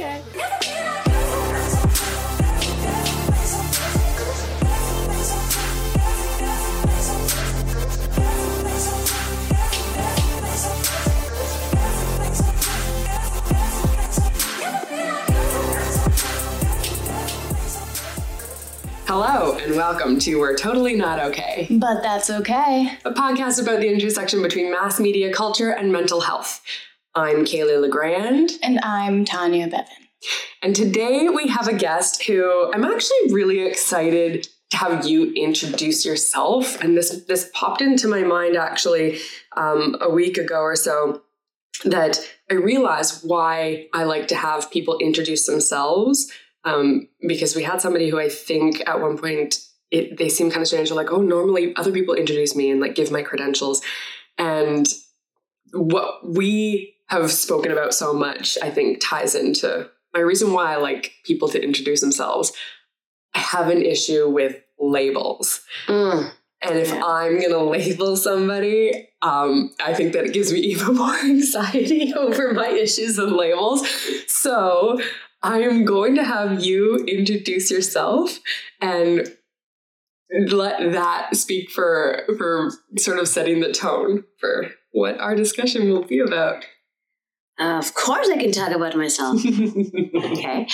okay. Hello, and welcome to We're Totally Not Okay, But that's okay. a podcast about the intersection between mass media culture and mental health. I'm Kaylee LeGrand, And I'm Tanya Bevan. and today we have a guest who I'm actually really excited to have you introduce yourself. And this this popped into my mind actually um, a week ago or so that I realized why I like to have people introduce themselves um, because we had somebody who I think at one point it, they seem kind of strange. They're like, oh, normally other people introduce me and like give my credentials. And what we have spoken about so much, I think, ties into my reason why I like people to introduce themselves. I have an issue with labels. Mm. And if Yeah. I'm going to label somebody, um, I think that it gives me even more anxiety over my issues with labels. So I am going to have you introduce yourself and let that speak for for sort of setting the tone for what our discussion will be about. Of course, I can talk about myself. okay.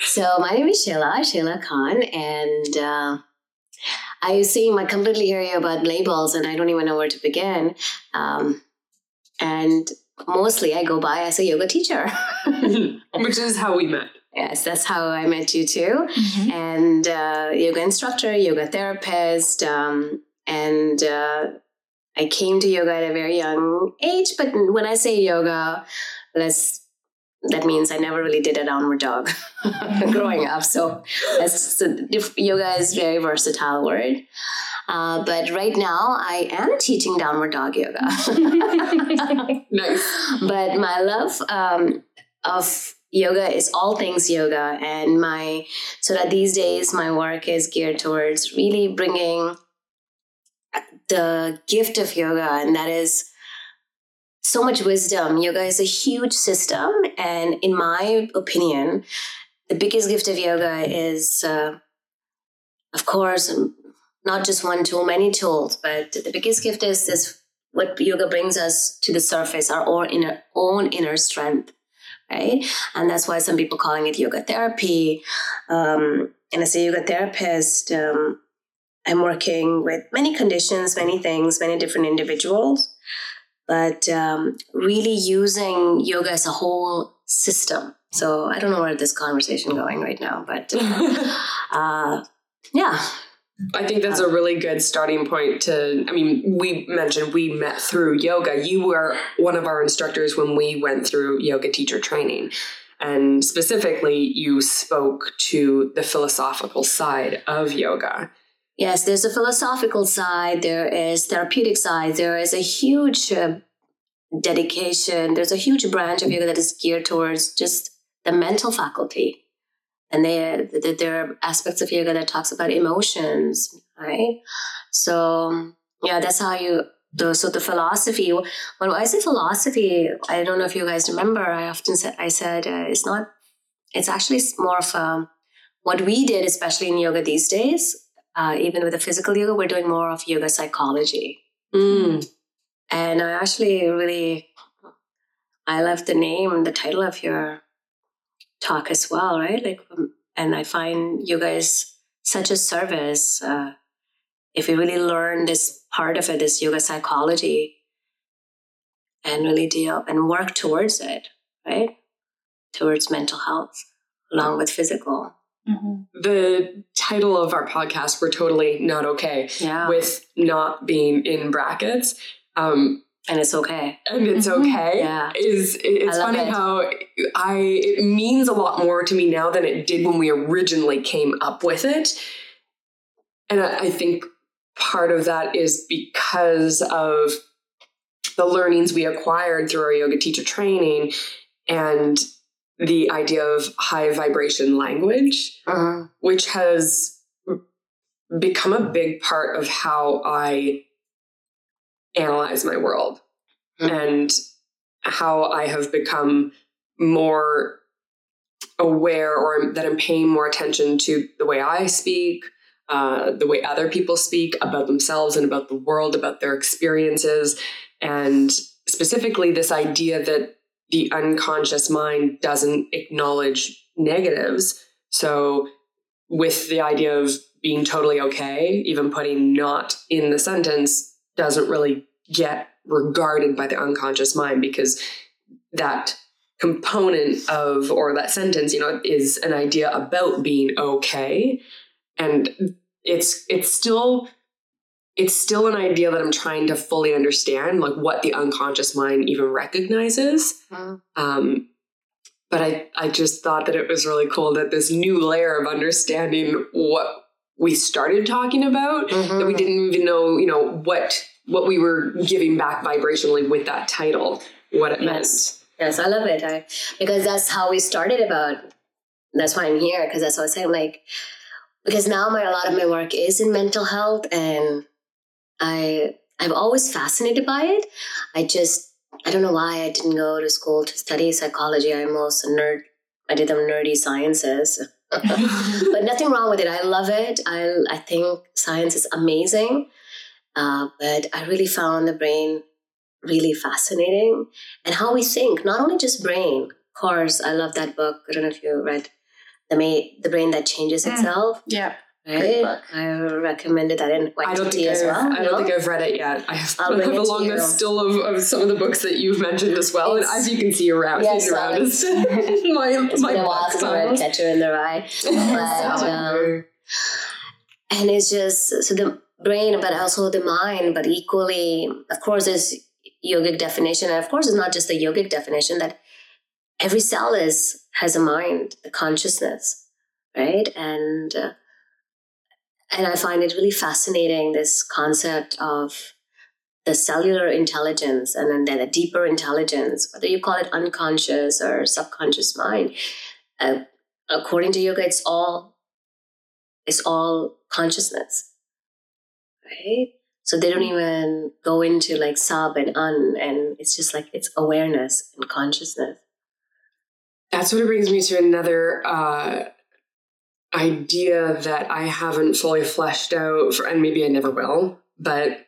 So, my name is Sheila, Sheila Khan, and uh, I seem I completely hear you about labels, and I don't even know where to begin. Um, and mostly, I go by as a yoga teacher. Which is how we met. yes, that's how I met you too. Mm-hmm. and uh, yoga instructor, yoga therapist, um, and uh, I came to yoga at a very young age. But when I say yoga, let's that means I never really did a downward dog growing up. So that's so diff- yoga is very versatile word. Uh, but right now, I am teaching downward dog yoga. Nice. but my love um, of yoga is all things yoga and my so that these days my work is geared towards really bringing the gift of yoga and that is so much wisdom yoga is a huge system and in my opinion the biggest gift of yoga is uh, of course not just one tool many tools but the biggest gift is this what yoga brings us to the surface, our own inner, own inner strength, right? And that's why some people calling it yoga therapy. Um, and as a yoga therapist, um, I'm working with many conditions, many things, many different individuals, but um, really using yoga as a whole system. So I don't know where this conversation going right now, but uh, yeah, I think that's a really good starting point to. I mean, we mentioned we met through yoga. You were one of our instructors when we went through yoga teacher training. And specifically, you spoke to the philosophical side of yoga. Yes, there's a philosophical side, there is therapeutic side, there is a huge uh, dedication, there's a huge branch of yoga that is geared towards just the mental faculty. And there, there- there are aspects of yoga that talks about emotions, right? So yeah, that's how you. The, so the philosophy. When I say philosophy, I don't know if you guys remember. I often said I said uh, it's not. It's actually more of a, what we did, especially in yoga these days. Uh, even with the physical yoga, we're doing more of yoga psychology. Mm. And I actually really, I love the name, the title of your talk as well, right? Like, um, and I find yoga is such a service. Uh, if we really learn this part of it, this yoga psychology, and really deal and work towards it, right? Towards mental health along with physical. Mm-hmm. The title of our podcast, We're Totally Not Okay, Yeah. with not being in brackets. Um, and it's okay. and it's Mhm. okay Yeah. is it- it's funny it. how i it means a lot more to me now than it did when we originally came up with it and i, I think part of that is because of the learnings we acquired through our yoga teacher training and the idea of high vibration language Mhm. which has become a big part of how I analyze my world Mhm. and how I have become more aware or that I'm paying more attention to the way I speak, uh, the way other people speak about themselves and about the world, about their experiences, and specifically this idea that the unconscious mind doesn't acknowledge negatives. So, with the idea of being totally okay, even putting not in the sentence doesn't really get regarded by the unconscious mind because that component of or that sentence you know is an idea about being okay and it's it's still it's still an idea that i'm trying to fully understand like what the unconscious mind even recognizes Mm. um, but I, I just thought that it was really cool that this new layer of understanding what we started talking about that we Mhm. didn't even know you know what what we were giving back vibrationally with that title what it Yes. Yes, I love it. I, because that's how we started about. That's why I'm here because that's what I'm saying. Like, because now my a lot of my work is in mental health, and I I'm always fascinated by it. I just I don't know why I didn't go to school to study psychology. I'm also a nerd. I did them nerdy sciences, but nothing wrong with it. I love it. I I think science is amazing, uh, but I really found the brain really fascinating and how we think, not only just brain. Of course, I love that book. I don't know if you read the Ma- the brain that changes Mm. itself. Yeah. Right? Great book. I recommended that in I don't YTT think as I've, well. I don't no? think I've read it yet. I have, I'll I bring have a it to long you. list still of, of some of the books that you've mentioned as well. And as you can see around, Yes, sitting around is my, it's my been a while book since I read. Catcher in the Rye. But, um, and it's just so the brain but also the mind but equally of course there's yogic definition and of course it's not just the yogic definition that every cell is has a mind a consciousness right and uh, and i find it really fascinating this concept of the cellular intelligence and then then the deeper intelligence whether you call it unconscious or subconscious mind uh, according to yoga it's all it's all consciousness right? So they don't even go into like sub and un and it's just like it's awareness and consciousness. That sort of brings me to another uh, idea that I haven't fully fleshed out, for, and maybe I never will, but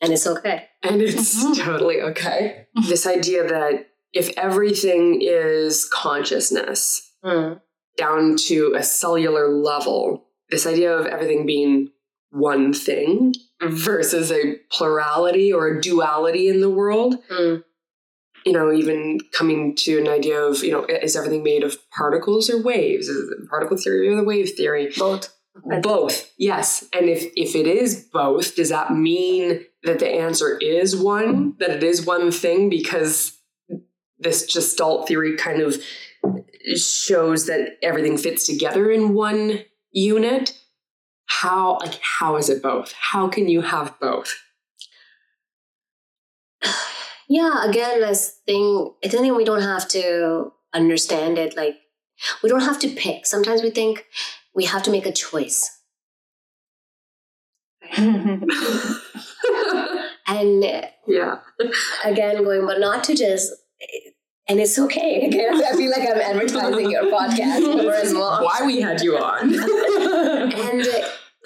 and it's okay and it's totally okay. This idea that if everything is consciousness Mm. down to a cellular level, this idea of everything being one thing versus a plurality or a duality in the world, Mm. You know, even coming to an idea of, you know, is everything made of particles or waves? Is it particle theory or the wave theory? both Both, yes. And if if it is both, does that mean that the answer is one, that it is one thing because this gestalt theory kind of shows that everything fits together in one unit? How like how is it both? How can you have both? Yeah again this thing i think we don't have to understand it like we don't have to pick sometimes we think we have to make a choice and yeah. again going but not to just and it's okay again i feel like i'm advertising your podcast more and more Why we had you on. and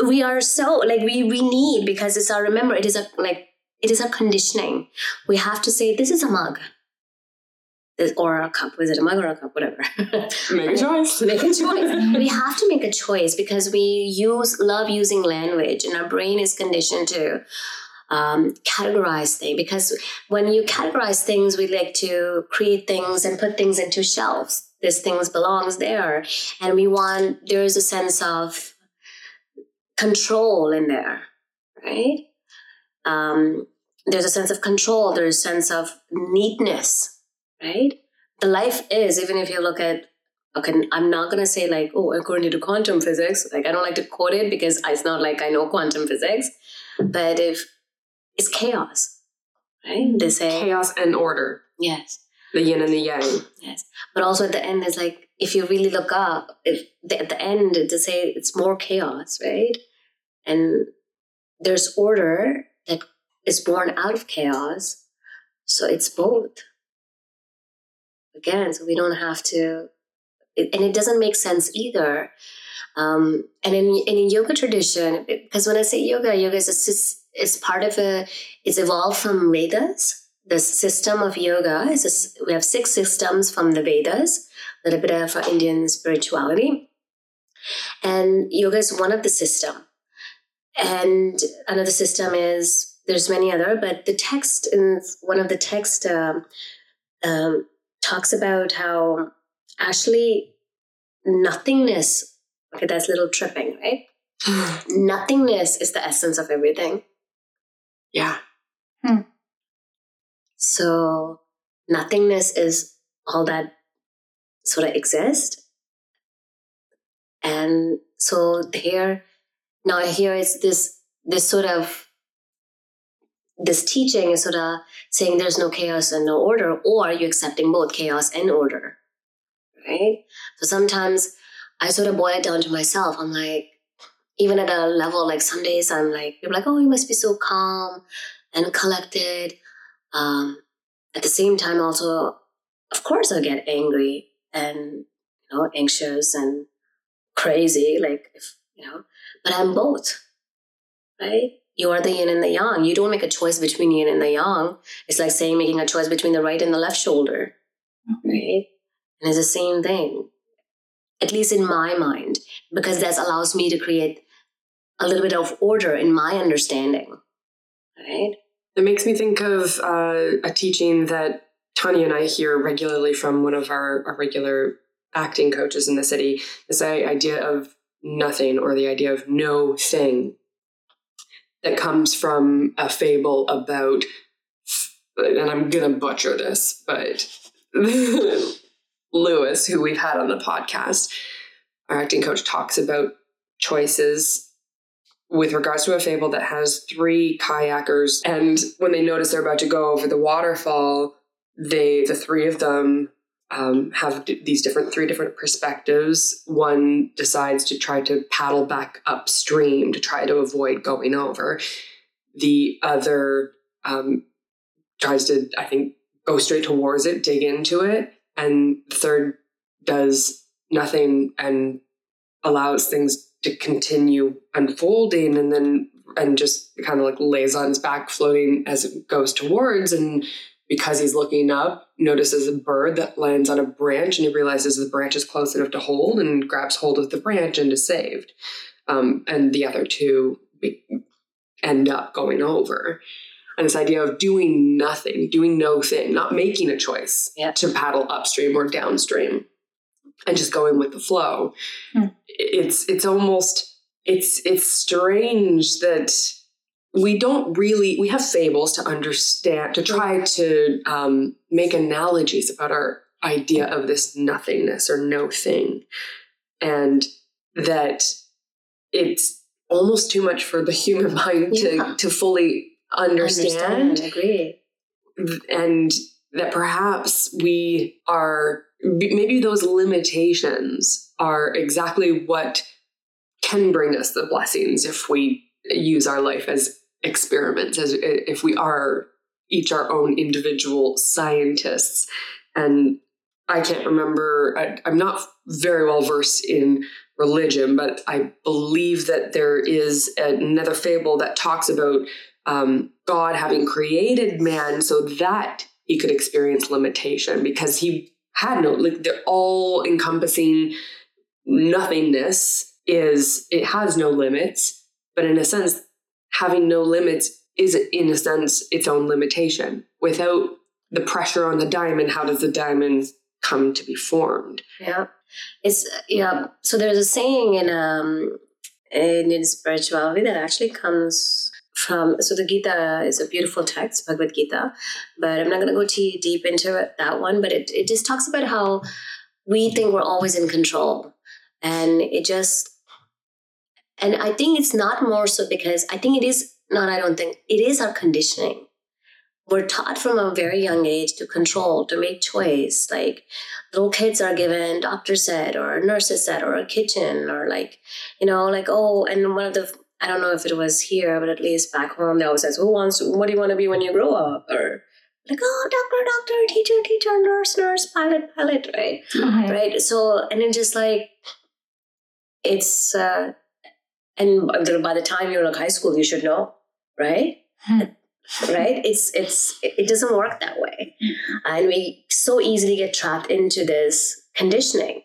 we are so like we we need because it's our remember it is a like it is a conditioning. We have to say this is a mug. This- or a cup. Is it a mug or a cup? Whatever. Make a choice. make a choice. We have to make a choice because we use love using language and our brain is conditioned to um, categorize things because when you categorize things we like to create things and put things into shelves. This things belongs there. And we want there is a sense of control in there right um, there's a sense of control there's a sense of neatness right? The life is even if you look at okay i'm not going to say like oh according to quantum physics like i don't like to quote it because it's not like i know quantum physics but if it's chaos right? They say Chaos and order. yes. The yin and the yang. yes. But also at the end it's like if you really look up if the, at the end to say it's more chaos right? And there's order is born out of chaos so it's both again so we don't have to it, and it doesn't make sense either. Um, and in in yoga tradition, because when I say yoga, yoga is a, is part of a it's evolved from Vedas. The system of yoga is a, we have six systems from the Vedas, a little bit of Indian spirituality, and yoga is one of the system. And another system is there's many other, but the text in one of the text um, um, talks about how actually nothingness Okay, that's a little tripping, right? Nothingness is the essence of everything. Yeah. Hmm. So nothingness is all that sort of exists. And so here, now here is this this sort of this teaching is sort of saying there's no chaos and no order, or are you're accepting both chaos and order. Right? So sometimes I sort of boil it down to myself. I'm like, even at a level like some days I'm like, are like, oh, you must be so calm and collected. Um, at the same time, also, of course, I get angry and you know anxious and crazy, like if you know. But I'm both, right? You are the yin and the yang. You don't make a choice between yin and the yang. It's like saying making a choice between the right and the left shoulder, mm-hmm. right? And it's the same thing at least in my mind, because that allows me to create a little bit of order in my understanding. Right? It makes me think of uh, a teaching that Tanya and I hear regularly from one of our, our regular acting coaches in the city this idea of nothing or the idea of no thing that comes from a fable about, and I'm going to butcher this, but Lewis, who we've had on the podcast, our acting coach talks about choices with regards to a fable that has three kayakers. And when they notice they're about to go over the waterfall, they, the three of them, um, have d- these different three different perspectives. One decides to try to paddle back upstream to try to avoid going over. The other um, tries to, I think, go straight towards it, dig into it, and the third does nothing and allows things to continue unfolding and then and just kind of like lays on his back floating as it goes towards and because he's looking up notices a bird that lands on a branch and he realizes the branch is close enough to hold and grabs hold of the branch and is saved um, and the other two end up going over and this idea of doing nothing, doing no thing, not making a choice yeah. to paddle upstream or downstream, and just going with the flow. Hmm. It's it's almost it's it's strange that we don't really we have fables to understand to try to um, make analogies about our idea of this nothingness or no thing, and that it's almost too much for the human mind yeah. to to fully understand, understand agree. And that perhaps we are maybe those limitations are exactly what can bring us the blessings if we use our life as experiments as if we are each our own individual scientists and i can't remember I, i'm not very well versed in religion but i believe that there is another fable that talks about um, God having created man so that he could experience limitation because he had no, like, the all encompassing nothingness is, it has no limits. But in a sense, having no limits is, in a sense, its own limitation. Without the pressure on the diamond, how does the diamond come to be formed? Yeah. It's, yeah. So there's a saying in, um, in spirituality that actually comes from so the Gita is a beautiful text, Bhagavad Gita, but I'm not going to go too deep into it, that one. But it, it just talks about how we think we're always in control, and it just and I think it's not more so because I think it is not. I don't think it is our conditioning. We're taught from a very young age to control, to make choice. Like little kids are given doctor said or nurses said or a kitchen or like you know like oh and one of the I don't know if it was here, but at least back home, they always says, "Who wants? What do you want to be when you grow up?" Or like oh doctor doctor teacher teacher nurse nurse pilot pilot right Mhm. right so and then just like it's uh and by the time you're like high school you should know right? Hmm. right? It's it's it doesn't work that way. And we so easily get trapped into this conditioning.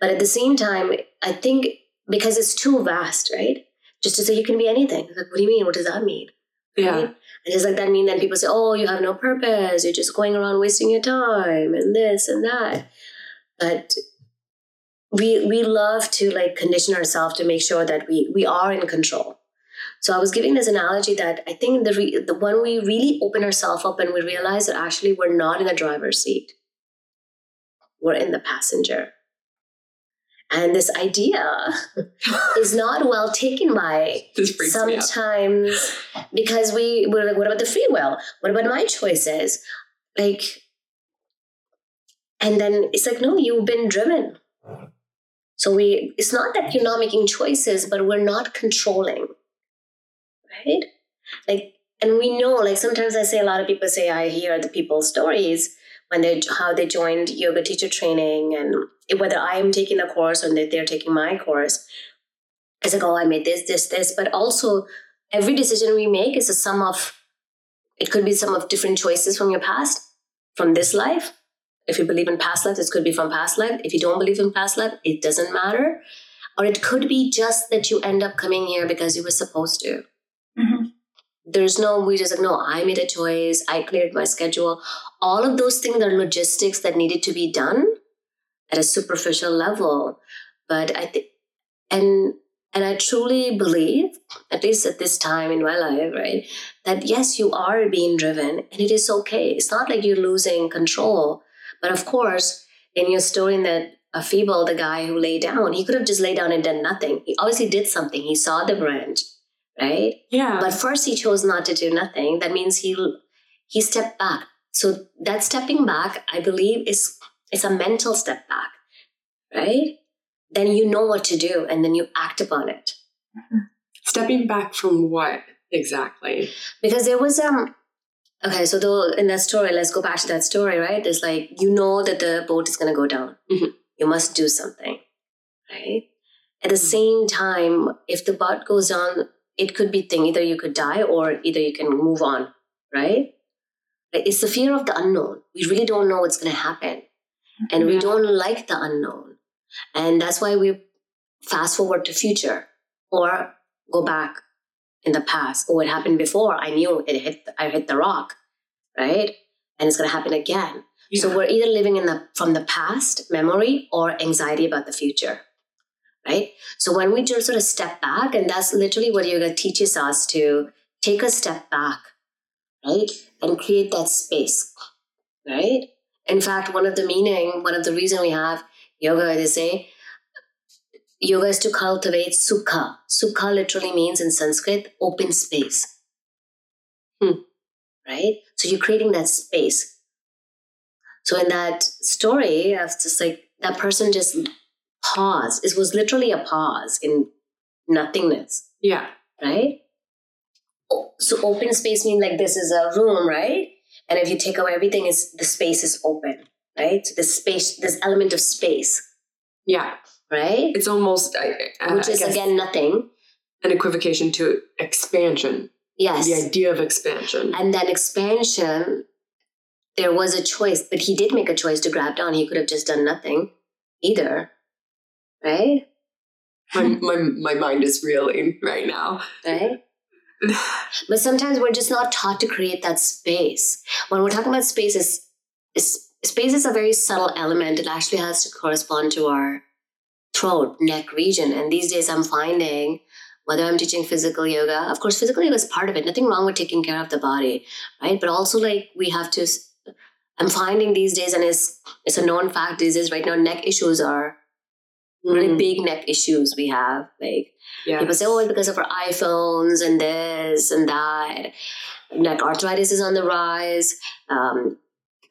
But at the same time i think because it's too vast right? Just to say you can be anything. Like what do you mean? What does that mean? Yeah. right? and does like that mean that people say oh you have no purpose. You're just going around wasting your time and this and that. But we we love to like condition ourselves to make sure that we we are in control. So i was giving this analogy that i think the re- the when we really open ourselves up and we realize that actually we're not in the driver's seat. We're in the passenger. And this idea is not well taken by this freaks me out. sometimes because we we're like what about the free will? What about my choices? Like and then it's like no you've been driven so we it's not that you're not making choices but we're not controlling right? Like and we know like sometimes i say a lot of people say i hear the people's stories when they how they joined yoga teacher training and whether i am taking a course or that they're taking my course. It's like oh i made this this this. But also every decision we make is a sum of it could be some of different choices from your past from this life if you believe in past life this could be from past life. If you don't believe in past life it doesn't matter. Or it could be just that you end up coming here because you were supposed to. Mhm. there's no we just like no i made a choice. I cleared my schedule. All of those things are logistics that needed to be done at a superficial level. But i think and and i truly believe at least at this time in my life right that yes you are being driven and it is okay. It's not like you're losing control but of course in your story in that a feeble the guy who lay down he could have just laid down and done nothing. He obviously did something. He saw the branch right? Yeah. but first he chose not to do nothing. That means he he stepped back. So that stepping back i believe is it's a mental step back right? Then you know what to do and then you act upon it. Stepping back from what exactly? because there was um okay so though in that story let's go back to that story right? It's like you know that the boat is going to go down. Mhm. you must do something right? At the same time if the boat goes down it could be thing either you could die or either you can move on right? It's the fear of the unknown. We really don't know what's going to happen. And we don't like the unknown. And that's why we fast forward to future or go back in the past oh it happened before i knew it hit i hit the rock right? And it's going to happen again. So we're either living in the from the past memory or anxiety about the future right? So when we just sort of step back and that's literally what yoga teaches us to take a step back right? And create that space right? In fact one of the meaning one of the reason we have yoga they say yoga is to cultivate sukha sukha literally means in sanskrit open space Hmm. right so you're creating that space so in that story, I was just like that person just paused. It was literally a pause in nothingness, Yeah. right? So open space means like this is a room, right? And if you take away everything, is the space is open, right? So this space, this element of space, Yeah. Right? It's almost, I, I- Which is again nothing. an equivocation to expansion, Yes. the idea of expansion. And then expansion, there was a choice, but he did make a choice to grab down. He could have just done nothing either, right? my, my, my mind is reeling right now. Right? But sometimes we're just not taught to create that space. When we're talking about space, is, is space is a very subtle element. It actually has to correspond to our throat, neck region. And these days, I'm finding whether I'm teaching physical yoga, of course, physical yoga is part of it. Nothing wrong with taking care of the body, right? But also, like we have to. I'm finding these days, and it's it's a known fact these days. Right now, neck issues are really Mm, big neck issues we have, like. yes. People say, oh, it's because of our iPhones and this and that. Like arthritis is on the rise. Um,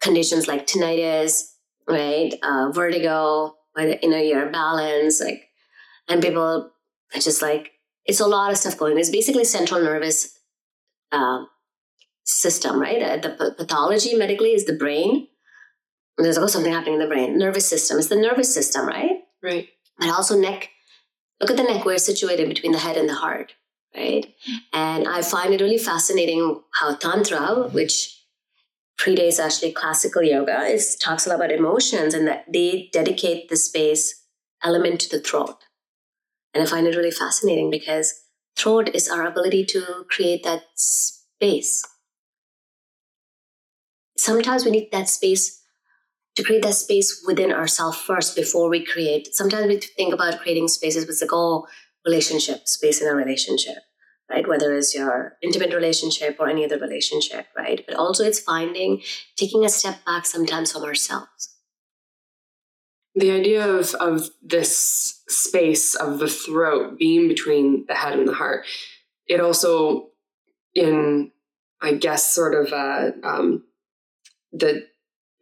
conditions like tinnitus, right? Uh, vertigo, by the inner ear balance, like, and people are just like, it's a lot of stuff going. It's basically central nervous um, system, right? Uh, the pathology medically is the brain. There's also something happening in the brain. Nervous system is the nervous system, right? Right. But also neck. Look at the neck. We're situated between the head and the heart, right? And I find it really fascinating how Tantra, which predates actually classical yoga, It talks a lot about emotions and that they dedicate the space element to the throat. And I find it really fascinating because throat is our ability to create that space. Sometimes we need that space to create that space within ourselves first before we create. Sometimes we think about creating spaces with the goal relationship, space in a relationship, right? Whether it's your intimate relationship or any other relationship, right? But also it's finding, taking a step back sometimes from ourselves. The idea of, of this space of the throat being between the head and the heart, it also, in, I guess, sort of uh, um, the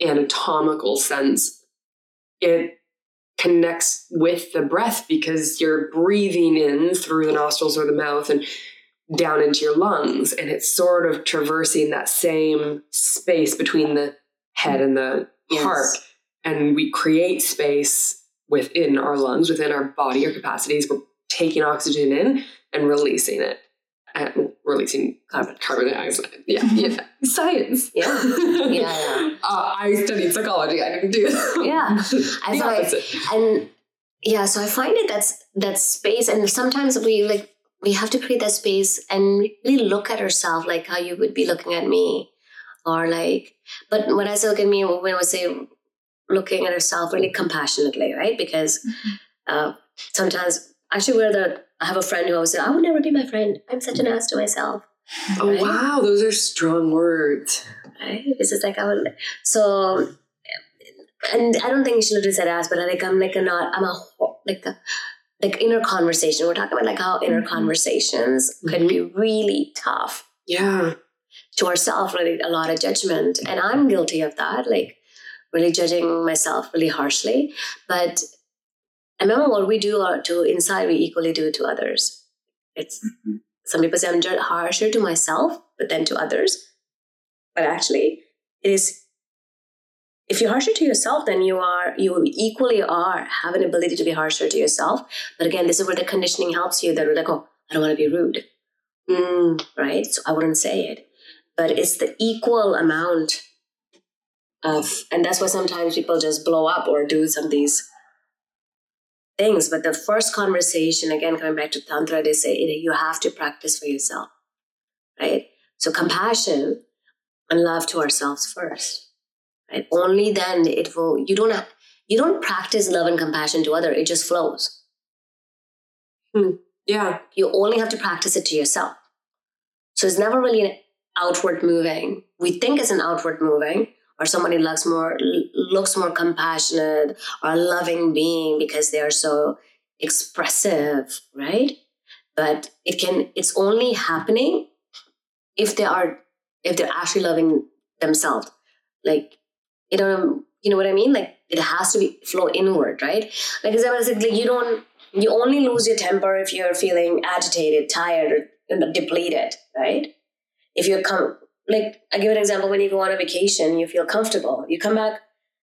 anatomical sense, it connects with the breath because you're breathing in through the nostrils or the mouth and down into your lungs. And it's sort of traversing that same space between the head and the Yes. heart. And we create space within our lungs, within our body, our capacities. We're taking oxygen in and releasing it. And releasing Carbon. carbon dioxide. Yeah, yeah. Science. Yeah. Yeah, yeah. Uh, I studied psychology. I didn't do that. Yeah. I the opposite. and yeah so i find it that's that space and sometimes we like we have to create that space and really look at ourselves like how you would be looking at me or like but when i say look at me when i say looking at herself really compassionately right because uh, sometimes actually we're the i have a friend who always said i would never be my friend i'm such an ass to myself Oh right? wow, those are strong words. right? This is like I would so, and I don't think she literally said ass, but I like I'm like a not I'm a like a like inner conversation. We're talking about like how inner Mhm. conversations can be really tough Yeah. to ourselves. Really, a lot of judgment, and I'm guilty of that. Like really judging myself really harshly. But I remember what we do to inside, we equally do to others. It's Mhm. some people say I'm harsher to myself, but then to others. But actually, it is if you're harsher to yourself, then you are you equally are have an ability to be harsher to yourself. But again, this is where the conditioning helps you. That we're like, oh, I don't want to be rude, Mm. right? So I wouldn't say it. But it's the equal amount of, and that's why sometimes people just blow up or do some of these things. But the first conversation, again, coming back to Tantra, they say you you have to practice for yourself, right? So compassion and love to ourselves first, right? Only then it will. You don't have, you don't practice love and compassion to other. It just flows. Hmm, yeah. You only have to practice it to yourself. So it's never really an outward moving. We think it's an outward moving, or somebody looks more looks more compassionate or a loving being because they are so expressive, right? But it can it's only happening if they are if they're actually loving themselves. Like you know you know what I mean? Like it has to be flow inward, right? Like as I was like you don't you only lose your temper if you're feeling agitated, tired, or depleted, right? If you're com- like, I give an example when you go on a vacation, you feel comfortable. You come back,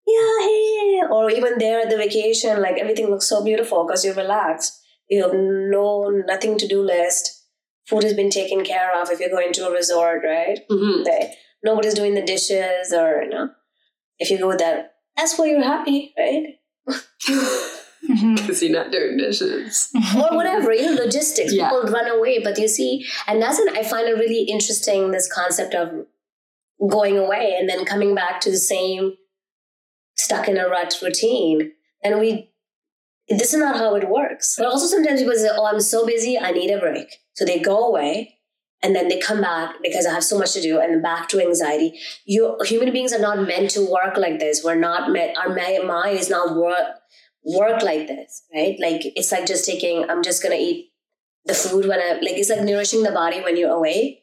yeah, hey, or even there at the vacation, like everything looks so beautiful because you're relaxed. You have no nothing to do list. Food has been taken care of if you're going to a resort, right? hmm Like, nobody's doing the dishes, or you know, if you go with that, that's why you're happy, right? Mm-hmm. Because you're not doing dishes. or whatever, you know, logistics. Yeah. People run away, but you see, and that's an, I find it really interesting this concept of going away and then coming back to the same stuck in a rut routine. And we, this is not how it works. But also sometimes people say, "Oh, I'm so busy, I need a break," so they go away. And then they come back because I have so much to do, and back to anxiety. You human beings are not meant to work like this. We're not meant. Our mind is not work work like this, right? Like it's like just taking, I'm just gonna eat the food when I like it's like nourishing the body when you're away,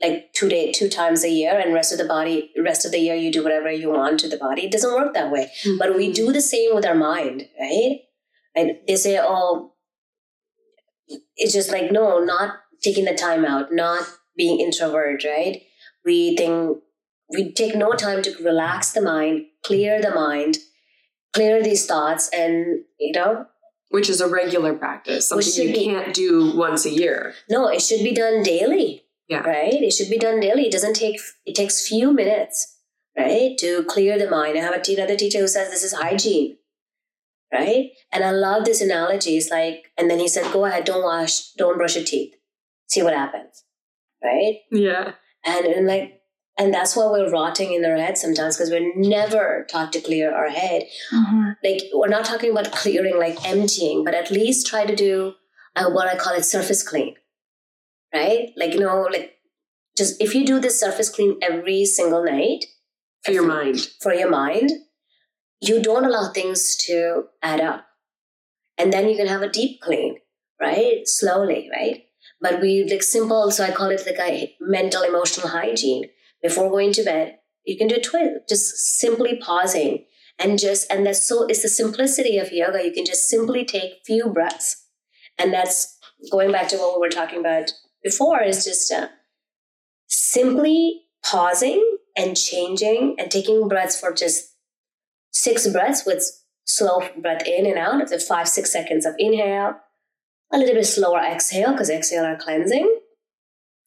like two day two times a year, and rest of the body, rest of the year you do whatever you want to the body. It doesn't work that way. Hmm. But we do the same with our mind, right? And they say, oh, it's just like, no, not taking the time out, not being introvert, right? We think we take no time to relax the mind, clear the mind, clear these thoughts, and you know, Which is a regular practice, something you be- can't do once a year. no, it should be done daily. Yeah. Right? It should be done daily. It doesn't take it takes few minutes, right? To clear the mind. I have a another teacher who says this is hygiene. Right? And I love this analogy. It's like, and then he said, go ahead, don't wash, don't brush your teeth. See what happens. Right? Yeah. And, and like and that's why we're rotting in our head sometimes because we're never taught to clear our head Mhm. like we're not talking about clearing like emptying but at least try to do uh, what i call it surface clean right like you know like just if you do this surface clean every single night For your mind. for your mind you don't allow things to add up and then you can have a deep clean right slowly right but we like simple so i call it like a mental emotional hygiene. Before going to bed you can do it twice just simply pausing and just and that's so it's the simplicity of yoga. You can just simply take few breaths. And that's going back to what we were talking about before is just uh, simply pausing and changing and taking breaths for just six breaths with slow breath in and out of the five six seconds of inhale a little bit slower exhale because exhale are cleansing.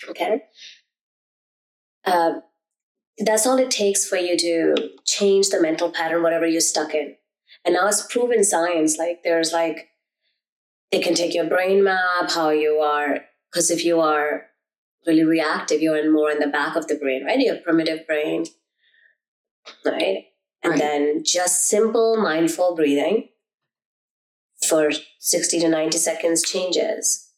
Okay. Um, that's all it takes for you to change the mental pattern whatever you're stuck in. And now it's proven science like there's like they can take your brain map how you are because if you are really reactive you're in more in the back of the brain right? Your primitive brain right? And Right. then just simple mindful breathing for 60 to 90 seconds changes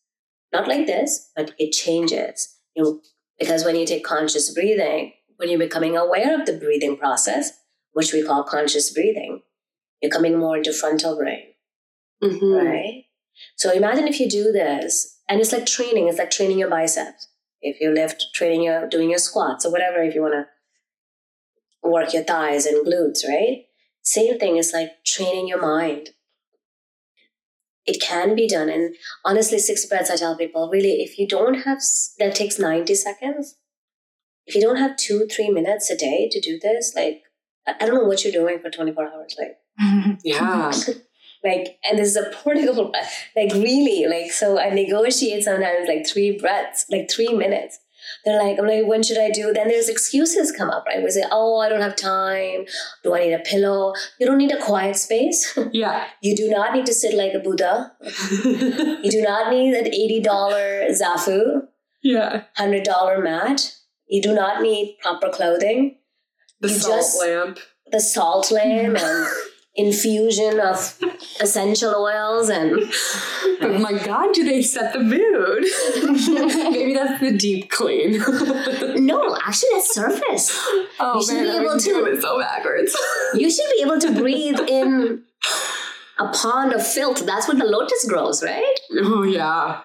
not like this but it changes you because when you take conscious breathing when you're becoming aware of the breathing process which we call conscious breathing you're coming more into frontal brain Mhm. right? So imagine if you do this, and it's like training. It's like training your biceps. If you lift, training your doing your squats or whatever. If you want to work your thighs and glutes, right? Same thing. It's like training your mind. It can be done, and honestly, six breaths. I tell people, really, if you don't have that takes ninety seconds. If you don't have two, three minutes a day to do this, like I don't know what you're doing for twenty four hours. Like Yeah. like and this is a portable like really like so i negotiate sometimes like three breaths like three minutes they're like i'm like when should i do? Then there's excuses come up right? We say oh i don't have time. Do i need a pillow? You don't need a quiet space. Yeah. you do not need to sit like a buddha. You do not need an $80 zafu yeah. $100 mat. You do not need proper clothing. The You salt just- lamp. the salt lamp and infusion of essential oils and But my God, do they set the mood? Maybe that's the deep clean. No, actually, that's surface. oh You should man, be I'm able to- it so backwards. You should be able to breathe in a pond of filth. That's where the lotus grows, right? Oh yeah.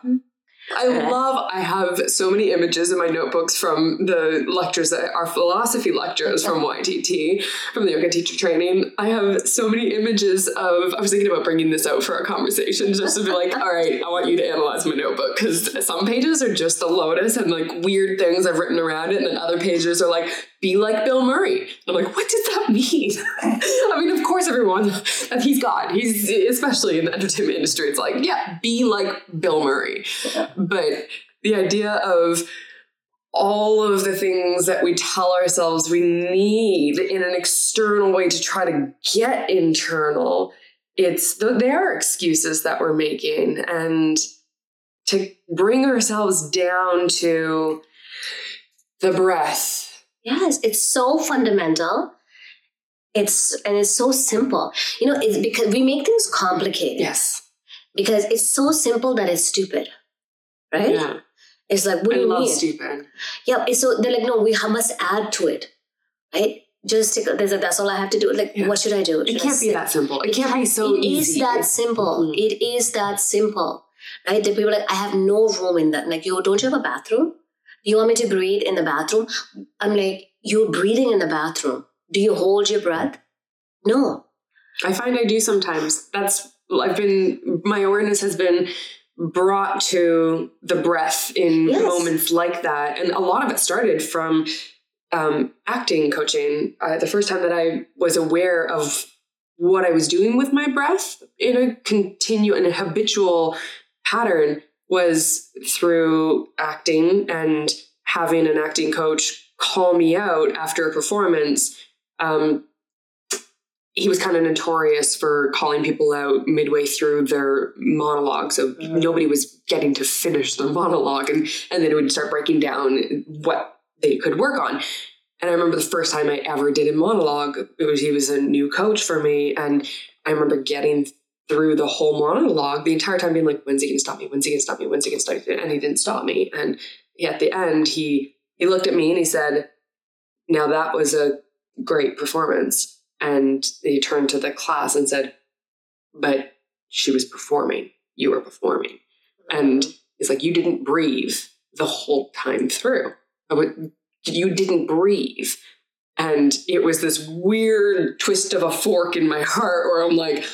I love I have so many images in my notebooks from the lectures that are philosophy lectures from YTT, from the yoga teacher training. I have so many images of I was thinking about bringing this out for our conversation just to be like, all right, I want you to analyze my notebook because some pages are just the lotus and like weird things I've written around it, and then other pages are like, be like Bill Murray. I'm like, what does that mean? I mean, of course, everyone, and he's God. He's especially in the entertainment industry. It's like, yeah, be like Bill Murray. But the idea of all of the things that we tell ourselves we need in an external way to try to get internal, it's they are excuses that we're making, and to bring ourselves down to the breath. Yes, it's so fundamental. It's and it's so simple. You know, it's because we make things complicated. Yes. Because it's so simple that it's stupid. Right? Yeah. It's like, what I do you love mean? stupid. Yeah, it's so they're like, no, we must add to it. Right? Just take, there's a, that's all I have to do. Like, Yeah. what should I do? It Should I can't be sit? that simple. It can't be so It is easy. that simple. Mhm. It is that simple. Right? The people are like, I have no room in that. Like, yo, don't you have a bathroom? You want me to breathe in the bathroom? I'm like, you're breathing in the bathroom. Do you hold your breath? No. I find I do sometimes. That's I've been my awareness has been brought to the breath in Yes. moments like that, and a lot of it started from um, acting coaching, uh, the first time that I was aware of what I was doing with my breath in a continue in a habitual pattern was through acting and having an acting coach call me out after a performance. Um, he was kind of notorious for calling people out midway through their monologue. So mm-hmm. nobody was getting to finish their monologue. And, and then it would start breaking down what they could work on. And I remember the first time I ever did a monologue, it was, he was a new coach for me. And I remember getting through the whole monologue the entire time being like, when's he going to stop me? When's he going to stop me? When's he going to stop me? And he didn't stop me. And at the end, he, he looked at me and he said, now that was a great performance. And he turned to the class and said, but she was performing. You were performing. And mm-hmm. he's like, you didn't breathe the whole time through. Would, you didn't breathe. And it was this weird twist of a fork in my heart where I'm like,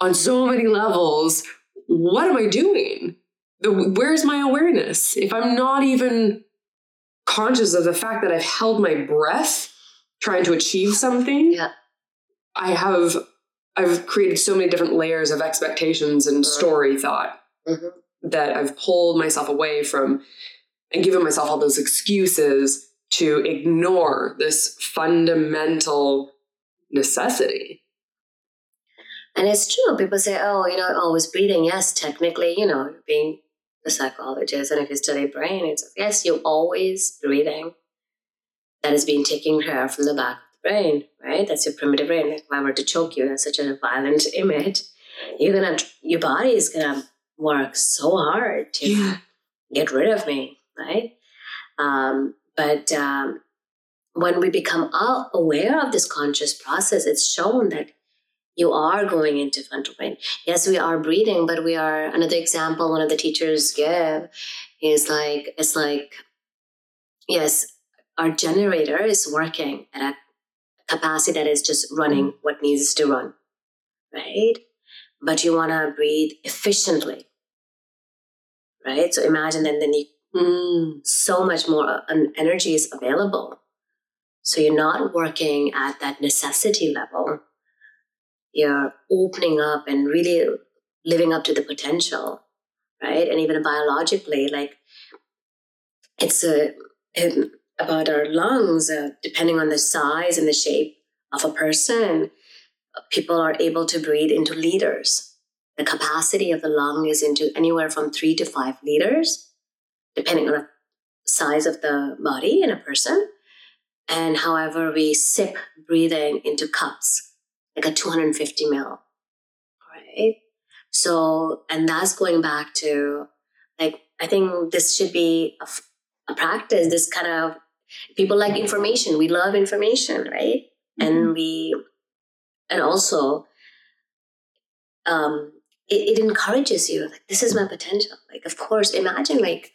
on so many levels, what am I doing? The, where's my awareness? If I'm not even conscious of the fact that I've held my breath trying to achieve something, yeah. I have I've created so many different layers of expectations and mm-hmm. story thought mm-hmm. that I've pulled myself away from and given myself all those excuses to ignore this fundamental necessity. And it's true. People say, oh, you know, always breathing. Yes, technically, you know, being a psychologist and if you study brain, it's yes, you're always breathing. That is being taken care of from the back of the brain, right? That's your primitive brain. If I were to choke you, that's such a violent image. You're gonna, your body is gonna work so hard to yeah. get rid of me, right? Um, but um, when we become aware of this conscious process, it's shown that you are going into frontal brain. Yes, we are breathing, but we are another example one of the teachers give is like it's like yes, our generator is working at a capacity that is just running what needs to run. Right? But you want to breathe efficiently. Right? So imagine that then you Mm, so much more uh, energy is available. So you're not working at that necessity level. You're opening up and really living up to the potential, right? And even biologically, like it's a, it, about our lungs, uh, depending on the size and the shape of a person, people are able to breathe into liters. The capacity of the lung is into anywhere from three to five liters depending on the size of the body in a person. And however, we sip breathing into cups, like a 250 ml, right? So, and that's going back to like, I think this should be a, a practice, this kind of people like information. We love information, right? Mm-hmm. And we, and also, um, it, it encourages you like this is my potential like of course imagine like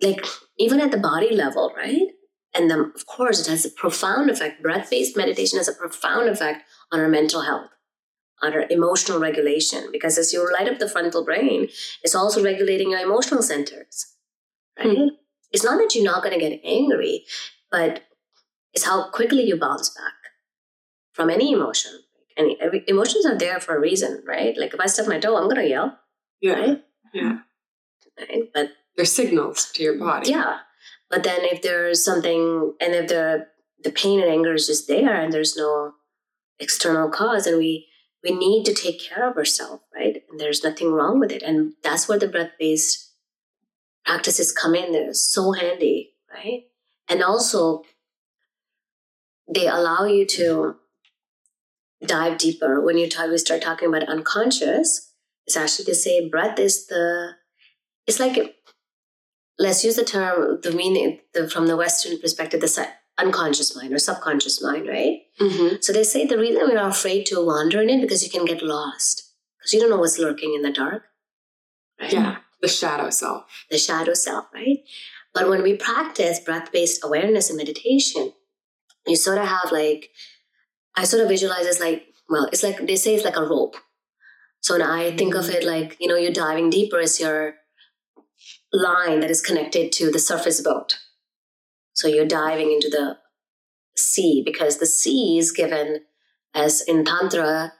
like even at the body level, right? And then, of course, it has a profound effect. Breath based meditation has a profound effect on our mental health, on our emotional regulation, because as you light up the frontal brain, it's also regulating your emotional centers, right? Mm-hmm. It's not that you're not going to get angry, but it's how quickly you bounce back from any emotion. And emotions are there for a reason, right? Like if I stub my toe, I'm going to yell, yeah. right? Yeah. Right? But they're signals to your body. Yeah. But then if there's something and if the the pain and anger is just there and there's no external cause and we we need to take care of ourselves, right? And there's nothing wrong with it. And that's where the breath-based practices come in. They're so handy, right? And also they allow you to dive deeper. When you talk, we start talking about unconscious, it's actually to say breath is the it's like let's use the term the meaning the, from the western perspective the unconscious mind or subconscious mind right? Mm-hmm. so they say the reason we're afraid to wander in it because you can get lost because you don't know what's lurking in the dark right? Yeah the shadow self. The shadow self right? But when we practice breath-based awareness and meditation you sort of have like i sort of visualize as like well it's like they say it's like a rope. So when i think of it like you know you're diving deeper as you're line that is connected to the surface boat. So you're diving into the sea because the sea is given as in Tantra,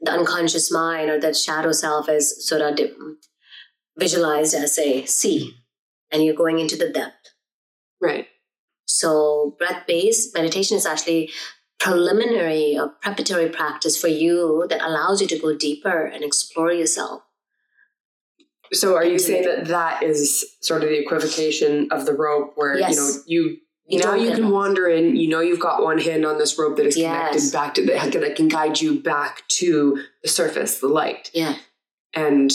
the unconscious mind or that shadow self is sort of visualized as a sea, and you're going into the depth. Right. So breath based meditation is actually preliminary or preparatory practice for you that allows you to go deeper and explore yourself. So are you saying that that is sort of the equivocation of the rope where Yes. you know you You now you can wander in, you know you've got one hand on this rope that is connected Yes. back to that, that can guide you back to the surface, the light. Yeah. And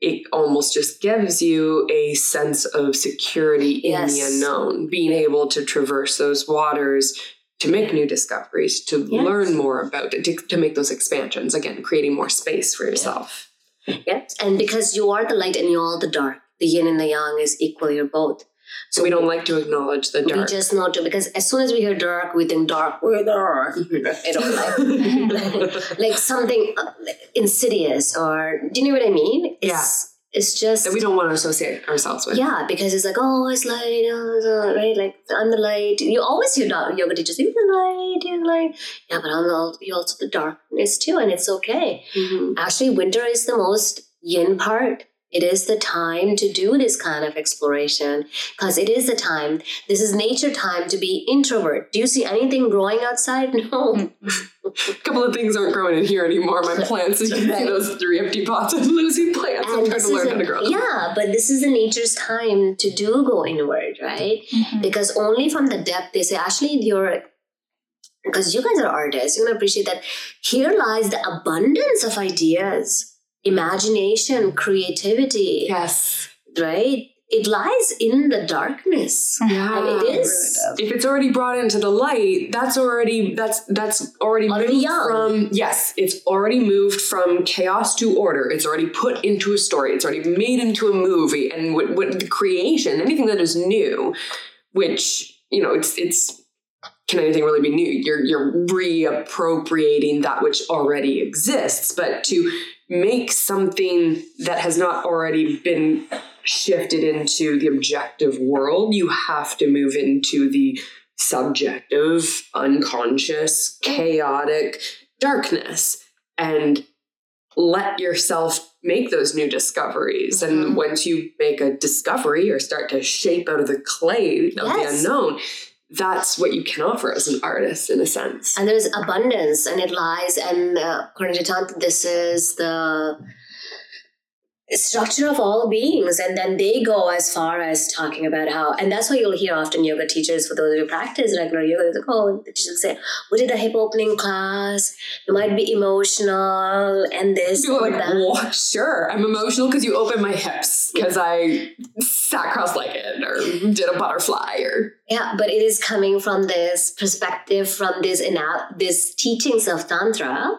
it almost just gives you a sense of security in the unknown, being able to traverse those waters to make new discoveries, to Yes. learn more about it, to, to make those expansions, again, creating more space for yourself. Yes. And because you are the light and you are the dark, the yin and the yang is equal, you're both. So we don't like to acknowledge the dark. We just not to because as soon as we hear dark, we think dark. We're dark. I don't like like something insidious or do you know what I mean? It's, It's just that we don't want to associate ourselves with. yeah, because it's like oh, it's light, oh, right? Like I'm the light. You always hear dark yoga teachers you're the light, you're the light. Yeah, but I'm the, you're also the darkness too, and it's okay. Mhm. Actually, winter is the most yin part. It is the time to do this kind of exploration because it is the time. This is nature time to be introvert. Do you see anything growing outside? No. A couple of things aren't growing in here anymore. My plants, you can see those three empty pots of losing plants. I'm trying to learn is how to grow them. yeah, but this is the nature's time to do go inward, right? Mhm. Because only from the depth they say, actually, you're because you guys are artists, you're gonna appreciate that here lies the abundance of ideas, imagination, creativity. Yes. right? It lies in the darkness. Yeah. And it is. If it's already brought into the light, that's already that's that's already, Already moved young. from yes, it's already moved from chaos to order. It's already put into a story. It's already made into a movie. And what, what the creation, anything that is new, which you know, it's it's can anything really be new? You're you're reappropriating that which already exists, but to make something that has not already been shifted into the objective world, you have to move into the subjective, unconscious, chaotic darkness and let yourself make those new discoveries. And Mhm. once you make a discovery or start to shape out of the clay of Yes. the unknown, that's what you can offer as an artist in a sense. And there's abundance, and it lies. And uh, according to Tantra, this is the structure of all beings. And then they go as far as talking about how, and that's why you'll hear often yoga teachers, for those who practice regular yoga, they go, the teachers say, We did a hip opening class, you might be emotional, and this, and like, that. well, sure, I'm emotional because you opened my hips because I sat cross-legged or did a butterfly or Yeah, but it is coming from this perspective, from this ana- this teachings of tantra,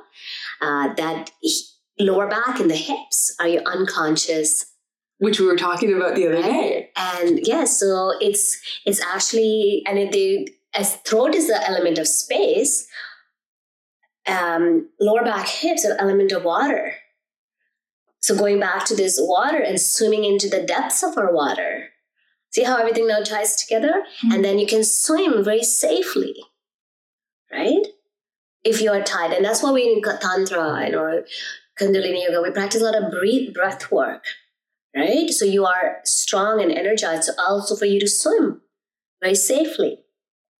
uh, that h- lower back and the hips are your unconscious, which we were talking about the other day. and yes, so it's it's actually and it, they, as throat is the element of space, um, lower back hips are element of water. So going back to this water and swimming into the depths of our water. See how everything now ties together? and then you can swim very safely, right? If you are tied and that's why we in tantra and or kundalini yoga we practice a lot of breathe breath work, right? So you are strong and energized, so also for you to swim very safely.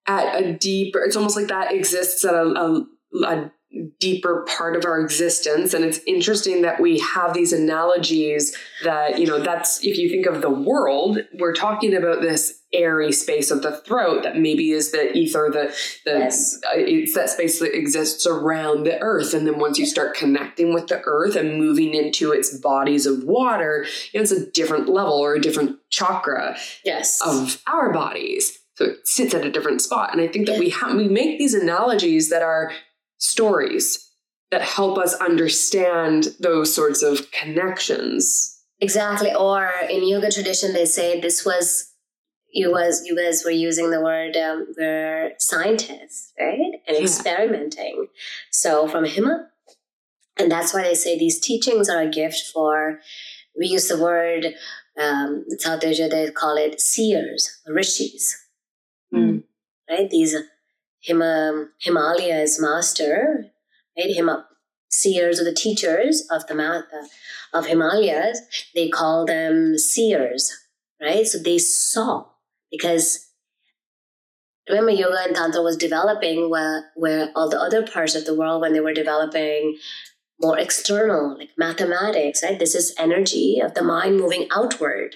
At a deeper, it's almost like that exists at a, a, a deeper part of our existence. And it's interesting that we have these analogies that, you know, that's if you think of the world, we're talking about this airy space of the throat that maybe is the ether, the, the Yes. uh, it's that space that exists around the earth. And then once you start connecting with the earth and moving into its bodies of water, it's a different level or a different chakra Yes. of our bodies. So it sits at a different spot. And I think that we have we make these analogies that are stories that help us understand those sorts of connections. Exactly. Or in yoga tradition, they say this was you was you guys were using the word um, were scientists, right? And Yeah. experimenting. So from Hima, and that's why they say these teachings are a gift for. We use the word um, South Asia. They call it seers, rishis. Mm. right? These Hima, Himalayas master, right? Hima seers or the teachers of the math of Himalayas, they call them seers, right? So they saw because remember yoga and tantra was developing where where all the other parts of the world when they were developing more external like mathematics right this is energy of the mind moving outward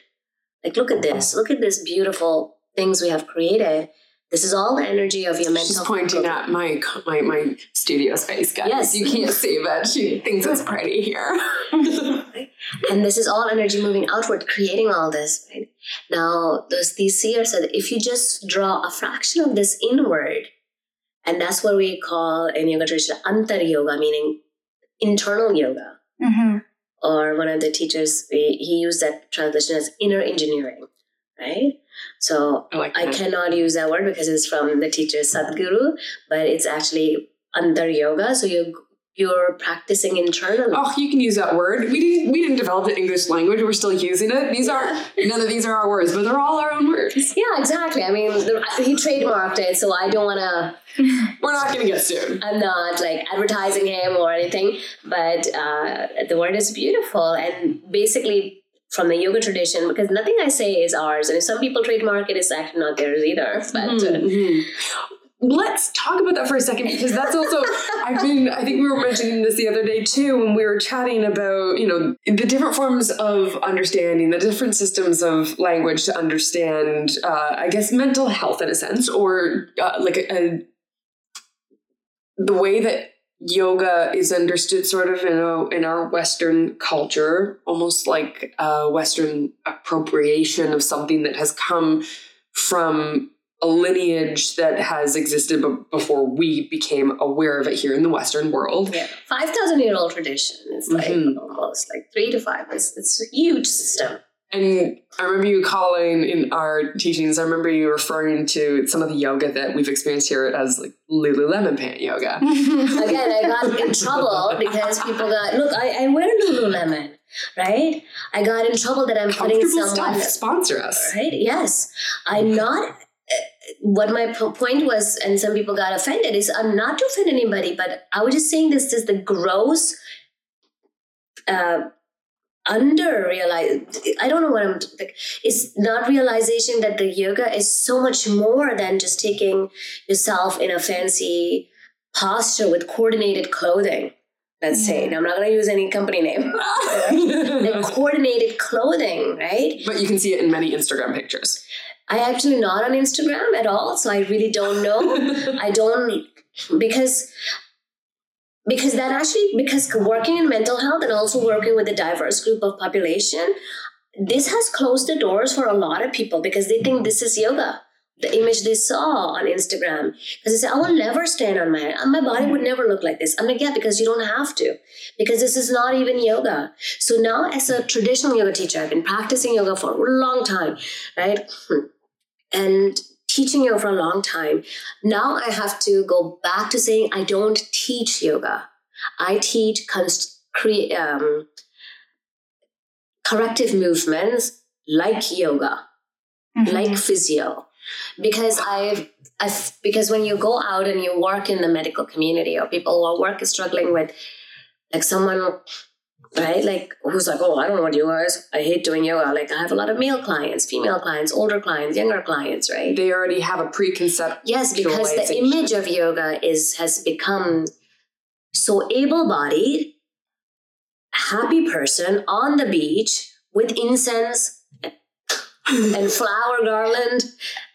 like look at this look at this beautiful things we have created this is all the energy of your mental. She's pointing at my my my studio space, guys. Yes. you can't see, but she thinks it's pretty here. and this is all energy moving outward, creating all this. Right now, those these seers said if you just draw a fraction of this inward, and that's what we call in yoga tradition antar yoga, meaning internal yoga. Mm-hmm. Or one of the teachers, he he used that translation as inner engineering, right? So I like I cannot use that word because it's from the teacher Sadhguru, but it's actually antar yoga. So you're you're practicing internally. Oh, you can use that word. We didn't we didn't develop the English language. We're still using it. These are none of these are our words, but they're all our own words. Yeah, exactly. I mean, the, he trademarked it, so I don't want to. We're not going to get sued. I'm not like advertising him or anything, but uh, the word is beautiful and basically from the yoga tradition because nothing I say is ours, and if some people trademark it, it's actually not theirs either. But uh, Mhm. Let's talk about that for a second because that's also I've been I think we were mentioning this the other day too when we were chatting about you know the different forms of understanding the different systems of language to understand uh, I guess mental health in a sense or uh, like a, a the way that yoga is understood sort of in a, in our western culture almost like a western appropriation of something that has come from a lineage that has existed b- before we became aware of it here in the western world yeah, five thousand year old tradition. It's like Mhm. almost like three to five. It's, it's a huge system. and i remember you calling in our teachings i remember you referring to some of the yoga that we've experienced here as like lululemon pant yoga Again, I got in trouble because people got look. I, I wear Lululemon, right? I got in trouble that I'm putting someone stuff sponsor us right. Yes, I'm not. What my po- point was, and some people got offended, is I'm not to offend anybody, but I was just saying this is the gross. Uh, under realize i don't know what i'm like it's not realization that the yoga is so much more than just taking yourself in a fancy posture with coordinated clothing. Let's say and i'm not going to use any company name. Like coordinated clothing right? But you can see it in many instagram pictures i actually not on instagram at all so i really don't know. I don't because because that actually because working in mental health and also working with a diverse group of population this has closed the doors for a lot of people because they think this is yoga. The image they saw on instagram because they say i will never stand on my my body would never look like this. I'm like yeah because you don't have to because this is not even yoga. So now as a traditional yoga teacher i've been practicing yoga for a long time right hmm. And teaching yoga for a long time. Now I have to go back to saying I don't teach yoga. I teach const- cre- um, corrective movements like yoga, Mm-hmm. like physio, because I've, I've because when you go out and you work in the medical community or people who are work struggling with like someone right? Like who's like, oh, I don't know what yoga is. I hate doing yoga. Like I have a lot of male clients, female clients, older clients, younger clients, right? they already have a preconcept Yes, because the image of yoga is has become so able-bodied, happy person on the beach with incense and flower garland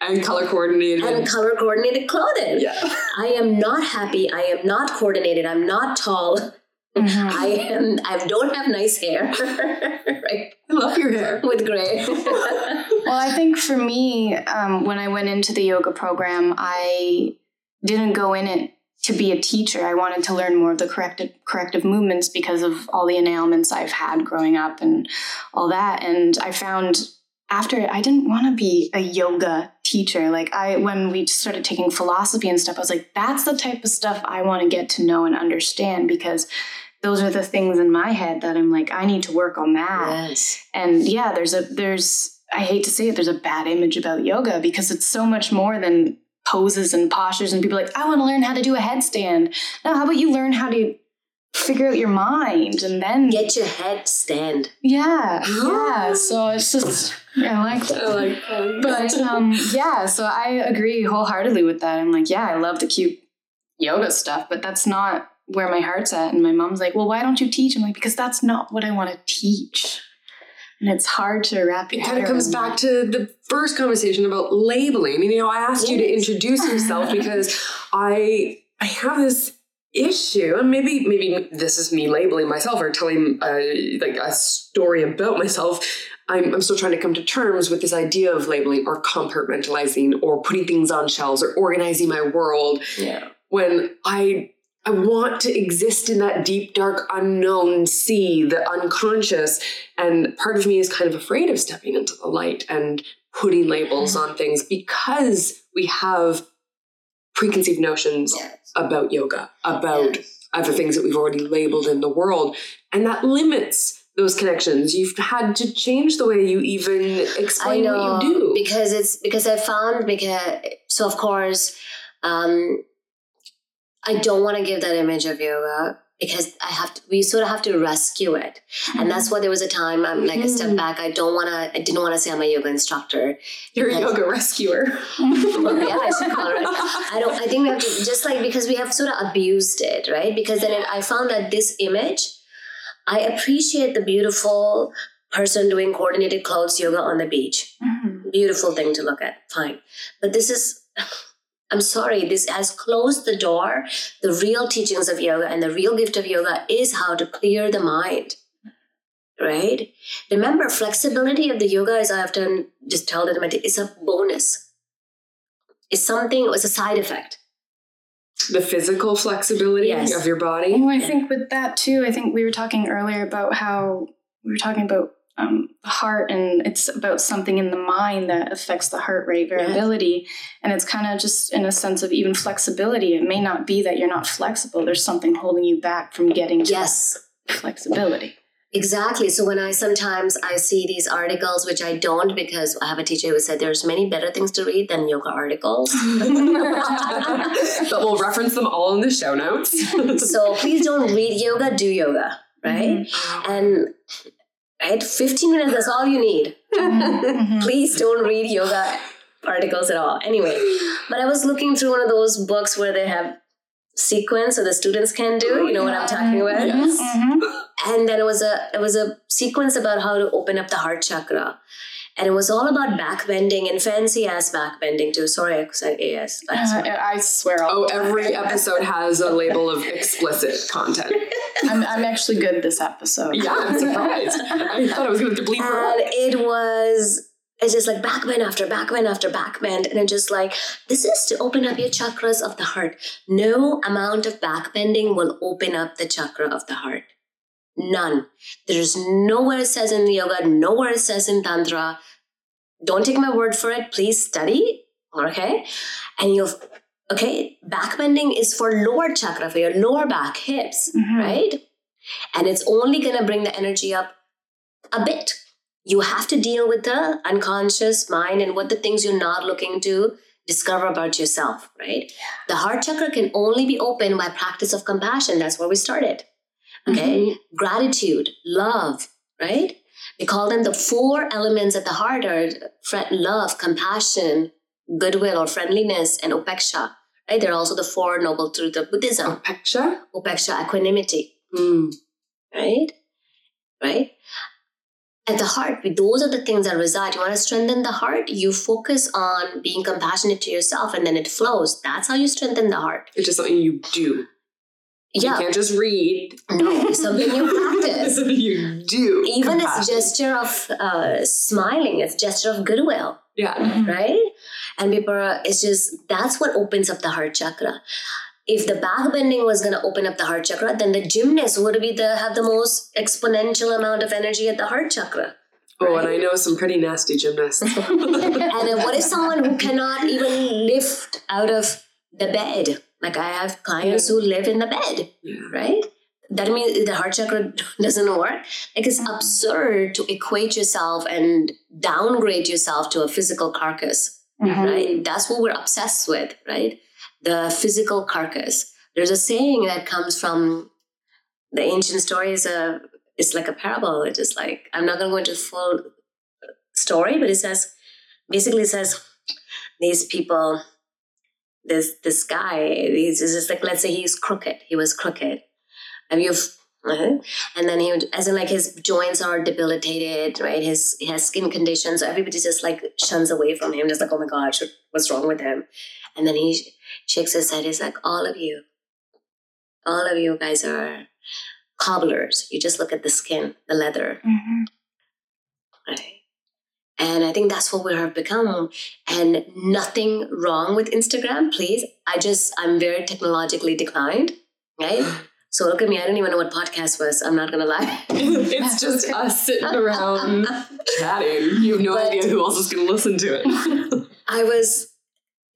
and color coordinated and color coordinated clothing. yeah I am not happy. I am not coordinated. I'm not tall. Mhm. I am. I don't have nice hair. right, i love your hair with gray. Well, I think for me, um, when I went into the yoga program, I didn't go in it to be a teacher. I wanted to learn more of the corrective corrective movements because of all the ailments I've had growing up and all that. And I found after I didn't want to be a yoga teacher. Like I, when we started taking philosophy and stuff, I was like, that's the type of stuff I want to get to know and understand because those are the things in my head that I'm like, I need to work on that yes. and yeah there's a there's I hate to say it, there's a bad image about yoga because it's so much more than poses and postures and people like, I want to learn how to do a headstand. No, how about you learn how to figure out your mind and then Get your head stand. yeah, yeah. So it's just I like that. I like that. But um, yeah, so I agree wholeheartedly with that. I'm like, yeah, I love the cute yoga stuff, but that's not where my heart's at. And my mom's like, well, why don't you teach? I'm like, because that's not what I want to teach. And it's hard to wrap your it kind of comes back that. to the first conversation about labeling. I mean, you know, I asked you to introduce yourself because I I have this issue, and maybe maybe this is me labeling myself or telling uh, like a story about myself. I'm, I'm still trying to come to terms with this idea of labeling or compartmentalizing or putting things on shelves or organizing my world Yeah. when I I want to exist in that deep, dark, unknown sea, the unconscious. And part of me is kind of afraid of stepping into the light and putting labels mm-hmm. on things because we have preconceived notions Yes. about yoga, about Yes. other things that we've already labeled in the world. And that limits those connections. You've had to change the way you even explain know what you do. because it's because I found because so of course um, I don't want to give that image of yoga because I have to. We sort of have to rescue it, and that's why there was a time I'm like a step Mhm. back. I don't want to. I didn't want to say I'm a yoga instructor. You're a yoga rescuer. Well, yeah, I should call it. I don't. I think we have to just like because we have sort of abused it, right? Because then it, I found that this image, I appreciate the beautiful person doing coordinated clothes yoga on the beach. Mhm. Beautiful thing to look at. Fine, but this is. I'm sorry, this has closed the door. The real teachings of yoga and the real gift of yoga is how to clear the mind. Right? Remember, flexibility of the yoga, as I often just tell them, it's a bonus. It's something, it's a side effect. The physical flexibility Yes. of your body. Well, I think with that too, I think we were talking earlier about how we were talking about um, the heart, and it's about something in the mind that affects the heart rate variability. And it's kind of just in a sense of even flexibility. It may not be that you're not flexible, there's something holding you back from getting to Yes, flexibility. Exactly. So when I sometimes I see these articles, which I don't because I have a teacher who said there's many better things to read than yoga articles. but we'll reference them all in the show notes. so please don't read yoga, do yoga, right? And right, 15 minutes, that's all you need. Mhm. Please don't read yoga articles at all. Anyway, but I was looking through one of those books where they have sequence so the students can do, you know what I'm talking about? Yes. Mhm. And then it was a it was a sequence about how to open up the heart chakra. And it was all about backbending and fancy ass backbending too. Sorry, I said AS. Uh, I swear. I'll Oh, every episode has a label of explicit content. I'm, I'm actually good this episode. Yeah, I'm surprised. I thought I was going to bleep her and out. it was it's just like backbend after backbend after backbend and it's just like this is to open up your chakras of the heart no amount of backbending will open up the chakra of the heart none there's nowhere it says in yoga nowhere it says in tantra don't take my word for it please study okay and you'll okay backbending is for lower chakra for your lower back hips Mhm. right? And it's only going to bring the energy up a bit. You have to deal with the unconscious mind and what the things you're not looking to discover about yourself, right? The heart chakra can only be opened by practice of compassion. That's where we started. Okay? Gratitude, love, right? We call them the four elements at the heart are love, compassion, goodwill or friendliness, and upeksha. Right? They're also the four noble truths of Buddhism. Peksha? Upeksha, equanimity Mm. right? Right? At the heart, those are the things that reside. You want to strengthen the heart, you focus on being compassionate to yourself and then it flows. That's how you strengthen the heart. It's just something you do. You can't just read. No, it's something you practice. you do. Even it's gesture of uh, smiling, it's a gesture of goodwill, Yeah. Mhm. right? And people are, it's just, that's what opens up the heart chakra. If the back bending was going to open up the heart chakra, then the gymnast would be the have the most exponential amount of energy at the heart chakra. Oh, and I know some pretty nasty gymnasts. And then what if someone who cannot even lift out of the bed? Like I have clients who live in the bed, yeah. right? that means the heart chakra doesn't work. Like it's Mhm. absurd to equate yourself and downgrade yourself to a physical carcass, Mhm. right? That's what we're obsessed with, right? The physical carcass. There's a saying that comes from the ancient stories of it's like a parable. It's just like I'm not gonna go into full story, but it says basically it says these people, this this guy, he's just like let's say he's crooked. He was crooked. Have you uh-huh. and then he would, as in like his joints are debilitated, right? His he has skin conditions. So everybody just like shuns away from him, just like, oh my gosh, what's wrong with him? And then he shakes his head. He's like, all of you, all of you guys are cobblers. You just look at the skin, the leather, Mhm. right? And I think that's what we have become. And nothing wrong with Instagram, please. I just I'm very technologically declined, right? So look at me. I don't even know what podcast was. I'm not gonna lie. it's just us sitting around chatting. You have no But- idea who else is going to listen to it. I was,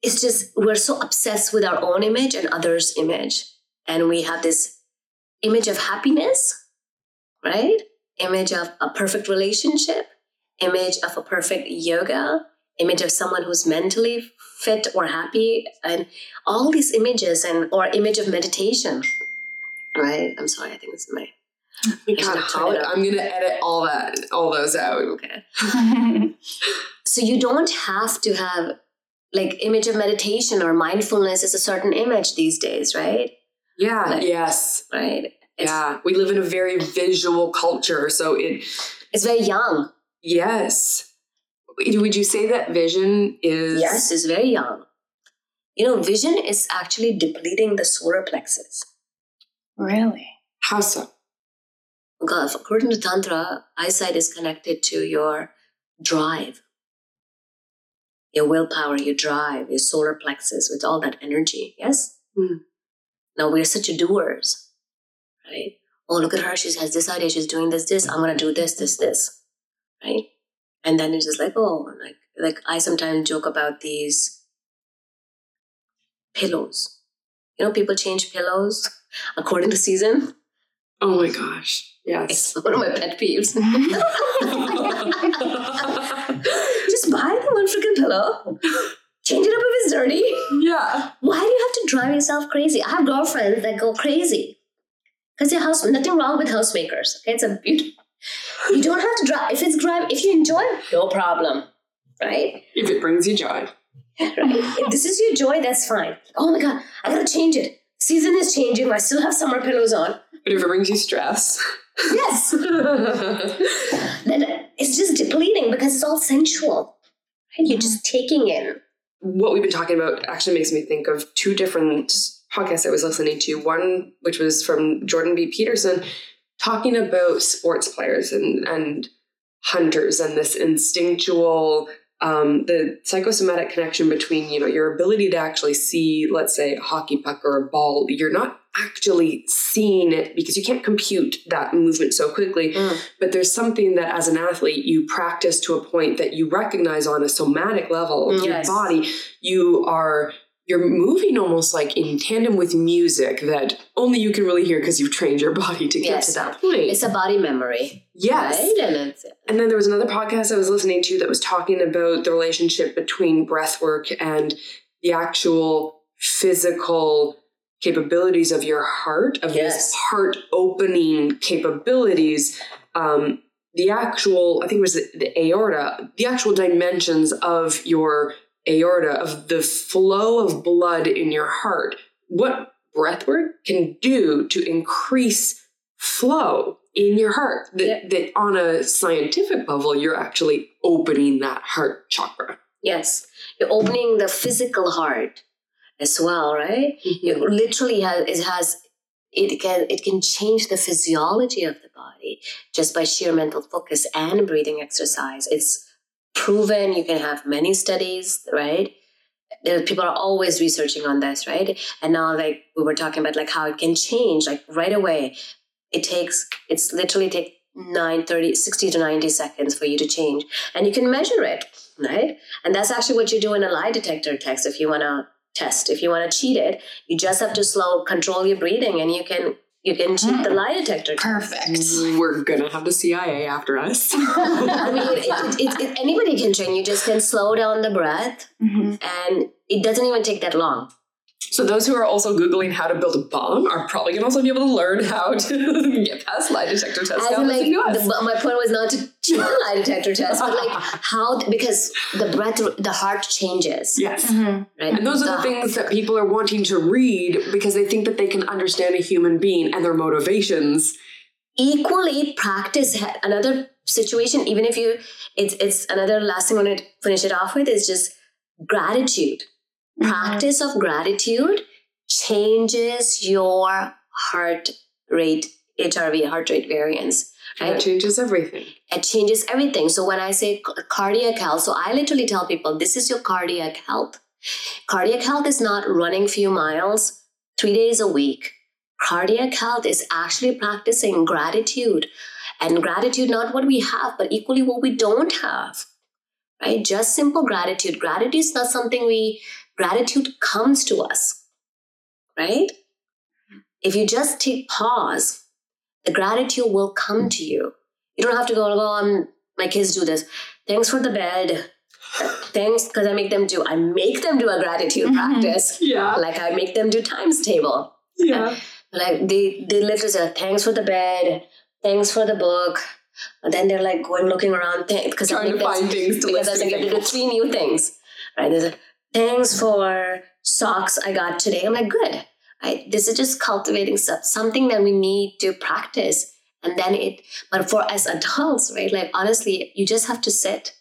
it's just, we're so obsessed with our own image and others' image. And we have this image of happiness, right? Image of a perfect relationship, image of a perfect yoga, image of someone who's mentally fit or happy, and all these images, and or image of meditation, right? I'm sorry, I think this is my God, how, I'm going to edit all that, all those out. okay. So you don't have to have like image of meditation or mindfulness is a certain image these days, right? Yeah. Like- yes. Right. It's, yeah. We live in a very visual culture. So it, It's very yang. Yes. Would you say that vision is? Yes, is very yang. You know, vision is actually depleting the solar plexus. really? How so? God, according to Tantra, eyesight is connected to your drive, your willpower, your drive, your solar plexus with all that energy. Yes? Hmm. Now we're such doers, right? Oh, look at her. She has this idea. She's doing this, this. I'm going to do this, this, this, right? And then it's just like, oh, like, like I sometimes joke about these pillows. You know, people change pillows according to season. Oh my gosh. Yes. It's one of my pet peeves. Just buy the one freaking pillow. Change it up if it's dirty. yeah. Why do you have to drive yourself crazy? I have girlfriends that go crazy. Because they're house nothing wrong with housemakers. Okay, it's a beauty. You don't have to drive. If it's drive, if you enjoy, no problem. Right? If it brings you joy. right? If this is your joy, that's fine. Oh my god, I gotta change it. Season is changing. I still have summer pillows on. But if it brings you stress. Yes. then it's just depleting because it's all sensual. Right? You're just taking in. what we've been talking about actually makes me think of two different podcasts I was listening to. One, which was from Jordan B. Peterson, talking about sports players and, and hunters and this instinctual, um, the psychosomatic connection between, you know, your ability to actually see, let's say, a hockey puck or a ball. You're not actually seeing it because you can't compute that movement so quickly but there's something that as an athlete you practice to a point that you recognize on a somatic level Yes. your body you are you're moving almost like in tandem with music that only you can really hear because you've trained your body to get Yes. to that point It's a body memory. yes Right? And it's, and then there was another podcast I was listening to that was talking about the relationship between breath work and the actual physical capabilities of your heart, of Yes. these heart opening capabilities. Um, the actual, I think it was the, the aorta, the actual dimensions of your aorta, of the flow of blood in your heart. What breath work can do to increase flow in your heart that, Yeah. that on a scientific level you're actually opening that heart chakra yes. You're opening the physical heart as well, right? Mm-hmm. It literally has it has it can it can change the physiology of the body just by sheer mental focus and breathing exercise. It's proven. You can have many studies, right? People are always researching on this, right? And now, like we were talking about, like how it can change, like right away. It takes it's literally take 9 30 60 to 90 seconds for you to change and you can measure it right and that's actually what you do in a lie detector test if you want to test if you want to cheat it you just have to slow control your breathing and you can you can cheat the lie detector. Perfect. We're gonna have the CIA after us. I mean, it, it, it, it, anybody can train. You just can slow down the breath, hmm and it doesn't even take that long. So those who are also googling how to build a bomb are probably gonna also be able to learn how to get past lie detector tests. As in, like, listening to us. the, my point was not to cheat the lie detector test, but like how because the breath, the heart changes, yes. hmm right? And those are the things that people are wanting to read because they think that they can understand a human being and their motivations. equally practice another situation even if you it's it's another last thing i want to finish it off with is just gratitude practice of gratitude changes your heart rate hrv heart rate variance right? changes everything. it changes everything. So when i say cardiac health so i literally tell people this is your cardiac health. Cardiac health is not running few miles three days a week. Cardiac health is actually practicing gratitude and gratitude not what we have but equally what we don't have right? Just simple gratitude. Gratitude is not something we gratitude comes to us right? If you just take pause the gratitude will come to you. You don't have to go oh I'm, my kids do this. Thanks for the bed. Thanks because i make them do i make them do a gratitude Mhm. practice. Yeah. like i make them do times table. Yeah. like they they literally say thanks for the bed. Thanks for the book. And then they're like going looking around because Trying to find things to because I list was like, and to do three new things. Right? There's thanks for socks i got today i'm like good right this is just cultivating stuff something that we need to practice and then it but for as adults right like honestly you just have to sit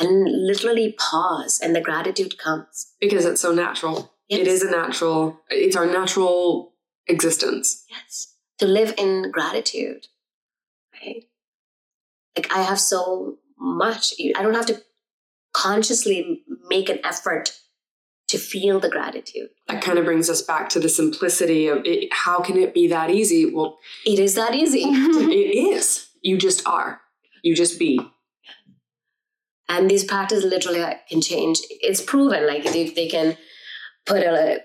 and literally pause and the gratitude comes Because it's so natural. It Yes. is a natural, it's our natural existence. Yes. To live in gratitude. Right? Like I have so much. I don't have to consciously make an effort to feel the gratitude. That kind of brings us back to the simplicity of it, how can it be that easy? Well, It is that easy. it is. You just are. You just be. and these practices literally can change. It's proven. Like if they can put a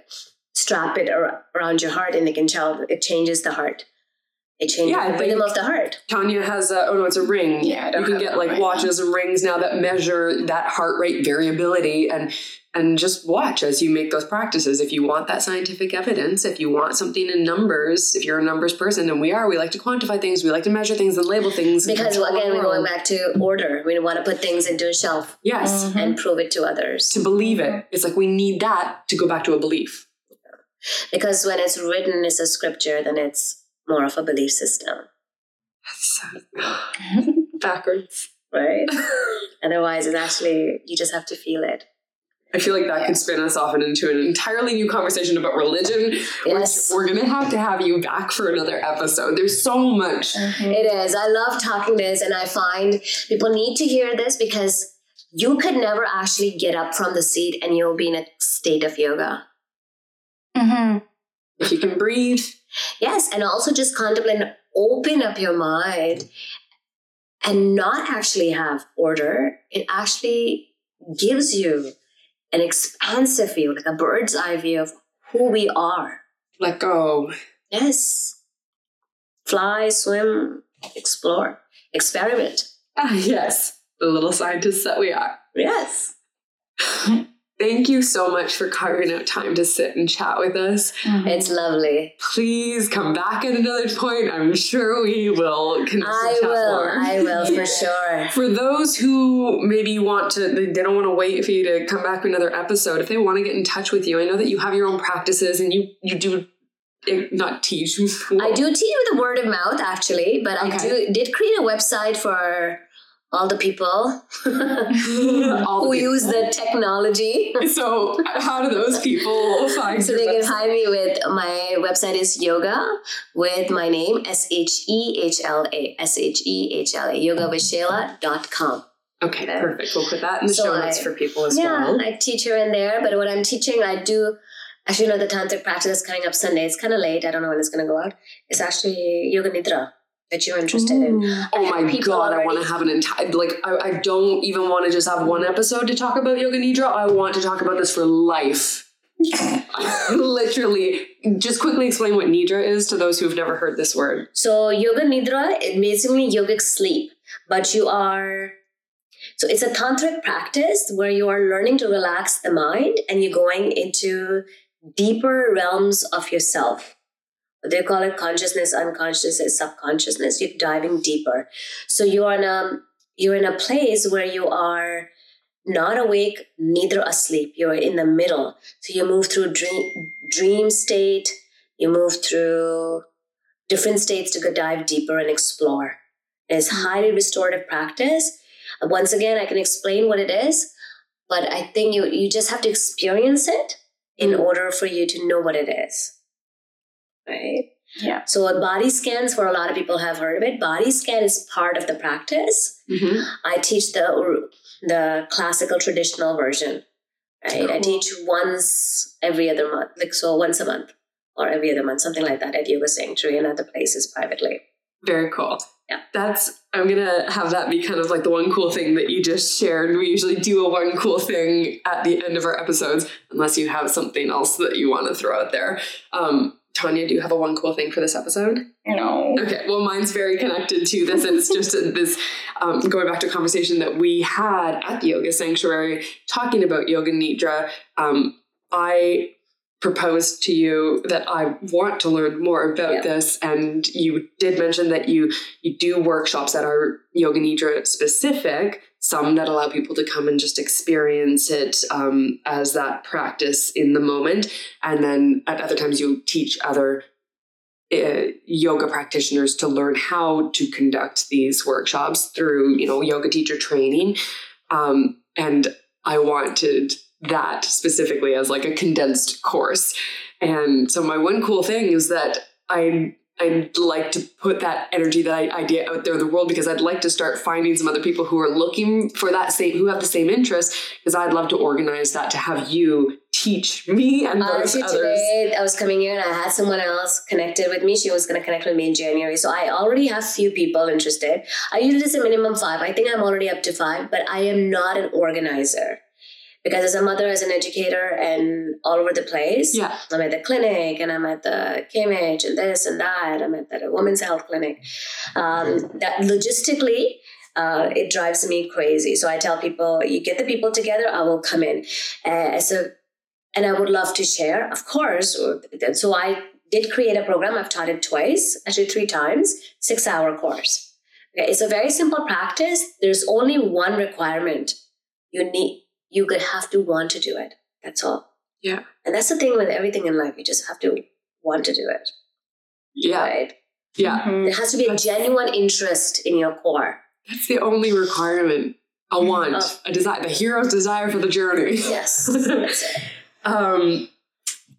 strap it around your heart and they can tell it changes the heart. It changes Yeah, I the rhythm of the heart. Tanya has a, oh no, it's a ring. Yeah, I don't you can have get like right watches and rings now that measure that heart rate variability and and just watch as you make those practices. If you want that scientific evidence, if you want something in numbers, if you're a numbers person, and we are, we like to quantify things, we like to measure things and label things. Because control again, we're going back to order. We want to put things into a shelf Yes. Mhm. and prove it to others. To believe it. It's like we need that to go back to a belief. Because when it's written as a scripture, then it's more of a belief system, That's so Backwards. right? Otherwise, it's actually, you just have to feel it. I feel like that could spin us off into an entirely new conversation about religion, Yes. we're going to have to have you back for another episode. There's so much. It is. I love talking this, and I find people need to hear this because you could never actually get up from the seat and you'll be in a state of yoga. hmm If you can breathe, Yes, and also just contemplate and open up your mind and not actually have order. It actually gives you an expansive view, like a bird's eye view of who we are. let go. Yes. Fly, swim, explore, experiment. Ah, yes, the little scientists that we are. Yes. Thank you so much for carving out time to sit and chat with us. It's lovely. Please come back at another point. I'm sure we will I will. more. I will for sure. For those who maybe want to, they they don't want to wait for you to come back with another episode. If they want to get in touch with you, I know that you have your own practices and you you do eh, not teach. I do teach with the word of mouth actually, but I do did create a website for all the people All the who people. use the technology. So how do those people find So they can find me with my website is yoga with my name S H E H L A S H E H L A yogawithshehla.com. Okay, perfect. We'll put that in the So show notes I- for people as Yeah, well. I teach here and there, but what I'm teaching, I do actually know the tantric practice is coming up Sunday. It's kind of late. I don't know when it's going to go out. It's actually yoga nidra that you're interested in. Oh my People god, I want to have an entire like I, I don't even want to just have one episode to talk about yoga nidra. I want to talk about this for life. Literally, just quickly explain what nidra is to those who've never heard this word. So yoga nidra is basically yogic sleep, but you are so it's a tantric practice where you are learning to relax the mind and you're going into deeper realms of yourself. They call it consciousness, unconsciousness, subconsciousness. You're diving deeper. So you're in a you're in a place where you are not awake, neither asleep. You're in the middle. So you move through dream dream state. You move through different states to go dive deeper and explore. It's highly restorative practice. Once again, I can explain what it is, but I think you you just have to experience it in mm-hmm. order for you to know what it is. Right? Yeah. So body scans for a lot of people have heard of it. Body scan is part of the practice. Mm-hmm. I teach the the classical traditional version. Right. Cool. I teach once every other month, like so once a month or every other month, something like that at Yoga Sanctuary and other places privately. Very cool. Yeah. That's I'm gonna have that be kind of like the one cool thing that you just shared. We usually do a one cool thing at the end of our episodes, unless you have something else that you want to throw out there. Um, Tanya, do you have a one cool thing for this episode? No. Okay, well, mine's very connected to this, and it's just this um, going back to a conversation that we had at the Yoga Sanctuary talking about Yoga Nidra. Um, I proposed to you that I want to learn more about yeah. this, and you did mention that you you do workshops that are Yoga Nidra specific. Some that allow people to come and just experience it um, as that practice in the moment, and then at other times you teach other uh, yoga practitioners to learn how to conduct these workshops through you know yoga teacher training. Um, and I wanted that specifically as like a condensed course. And so my one cool thing is that I I'd like to put that energy, that idea out there in the world because I'd like to start finding some other people who are looking for that same, who have the same interest. Because I'd love to organize that to have you teach me and those others. Today, I was coming here and I had someone else connected with me. She was going to connect with me in January, so I already have few people interested. I usually say minimum five. I think I'm already up to five, but I am not an organizer because as a mother, as an educator, and all over the place. Yeah. I'm at the clinic and I'm at the KMH and this and that. I'm at the women's health clinic. Um, that logistically, uh, it drives me crazy. So I tell people, you get the people together, I will come in. Uh, so, and I would love to share, of course. So I did create a program. I've taught it twice, actually three times, six hour course. Okay, it's a very simple practice. There's only one requirement. You need you could have to want to do it. That's all. Yeah. And that's the thing with everything in life. You just have to want to do it. Yeah. Right? Yeah. Mm-hmm. There has to be a genuine interest in your core. That's the only requirement. A mm-hmm. want, oh. a desire, the hero's desire for the journey. Yes. That's it. um,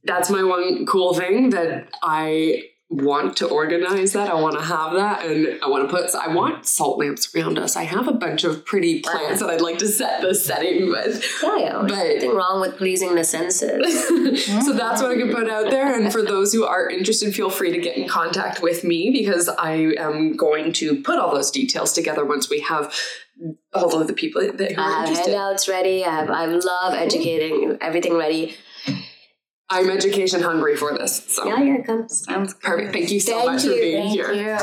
that's my one cool thing that I want to organize that. I want to have that, and I want to put. I want salt lamps around us. I have a bunch of pretty plants that I'd like to set the setting with. Yeah, yeah. But nothing wrong with pleasing the senses. so that's what I can put out there. And for those who are interested, feel free to get in contact with me because I am going to put all those details together once we have all of the people that are interested I have interested. handouts ready. I have. I love educating. Everything ready. I'm education hungry for this. So. Yeah, yeah, come. Sounds perfect. Thank you so Thank much you. for being Thank here. You.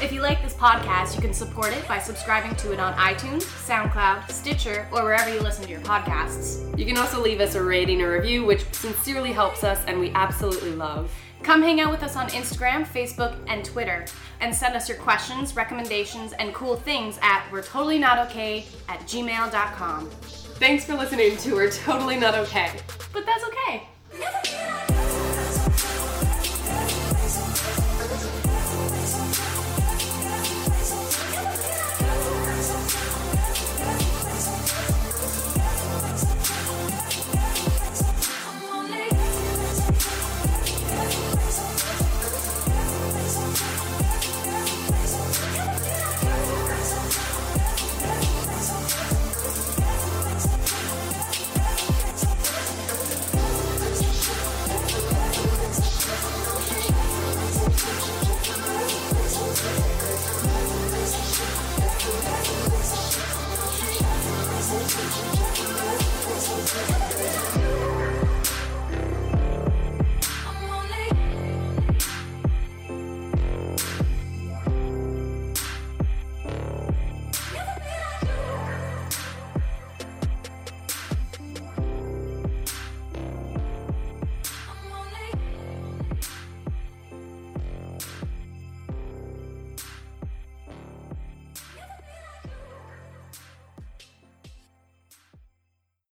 If you like this podcast, you can support it by subscribing to it on iTunes, SoundCloud, Stitcher, or wherever you listen to your podcasts. You can also leave us a rating or review, which sincerely helps us and we absolutely love. Come hang out with us on Instagram, Facebook, and Twitter, and send us your questions, recommendations, and cool things at we're totally not okay at gmail.com. Thanks for listening to We're Totally Not Okay. But that's okay.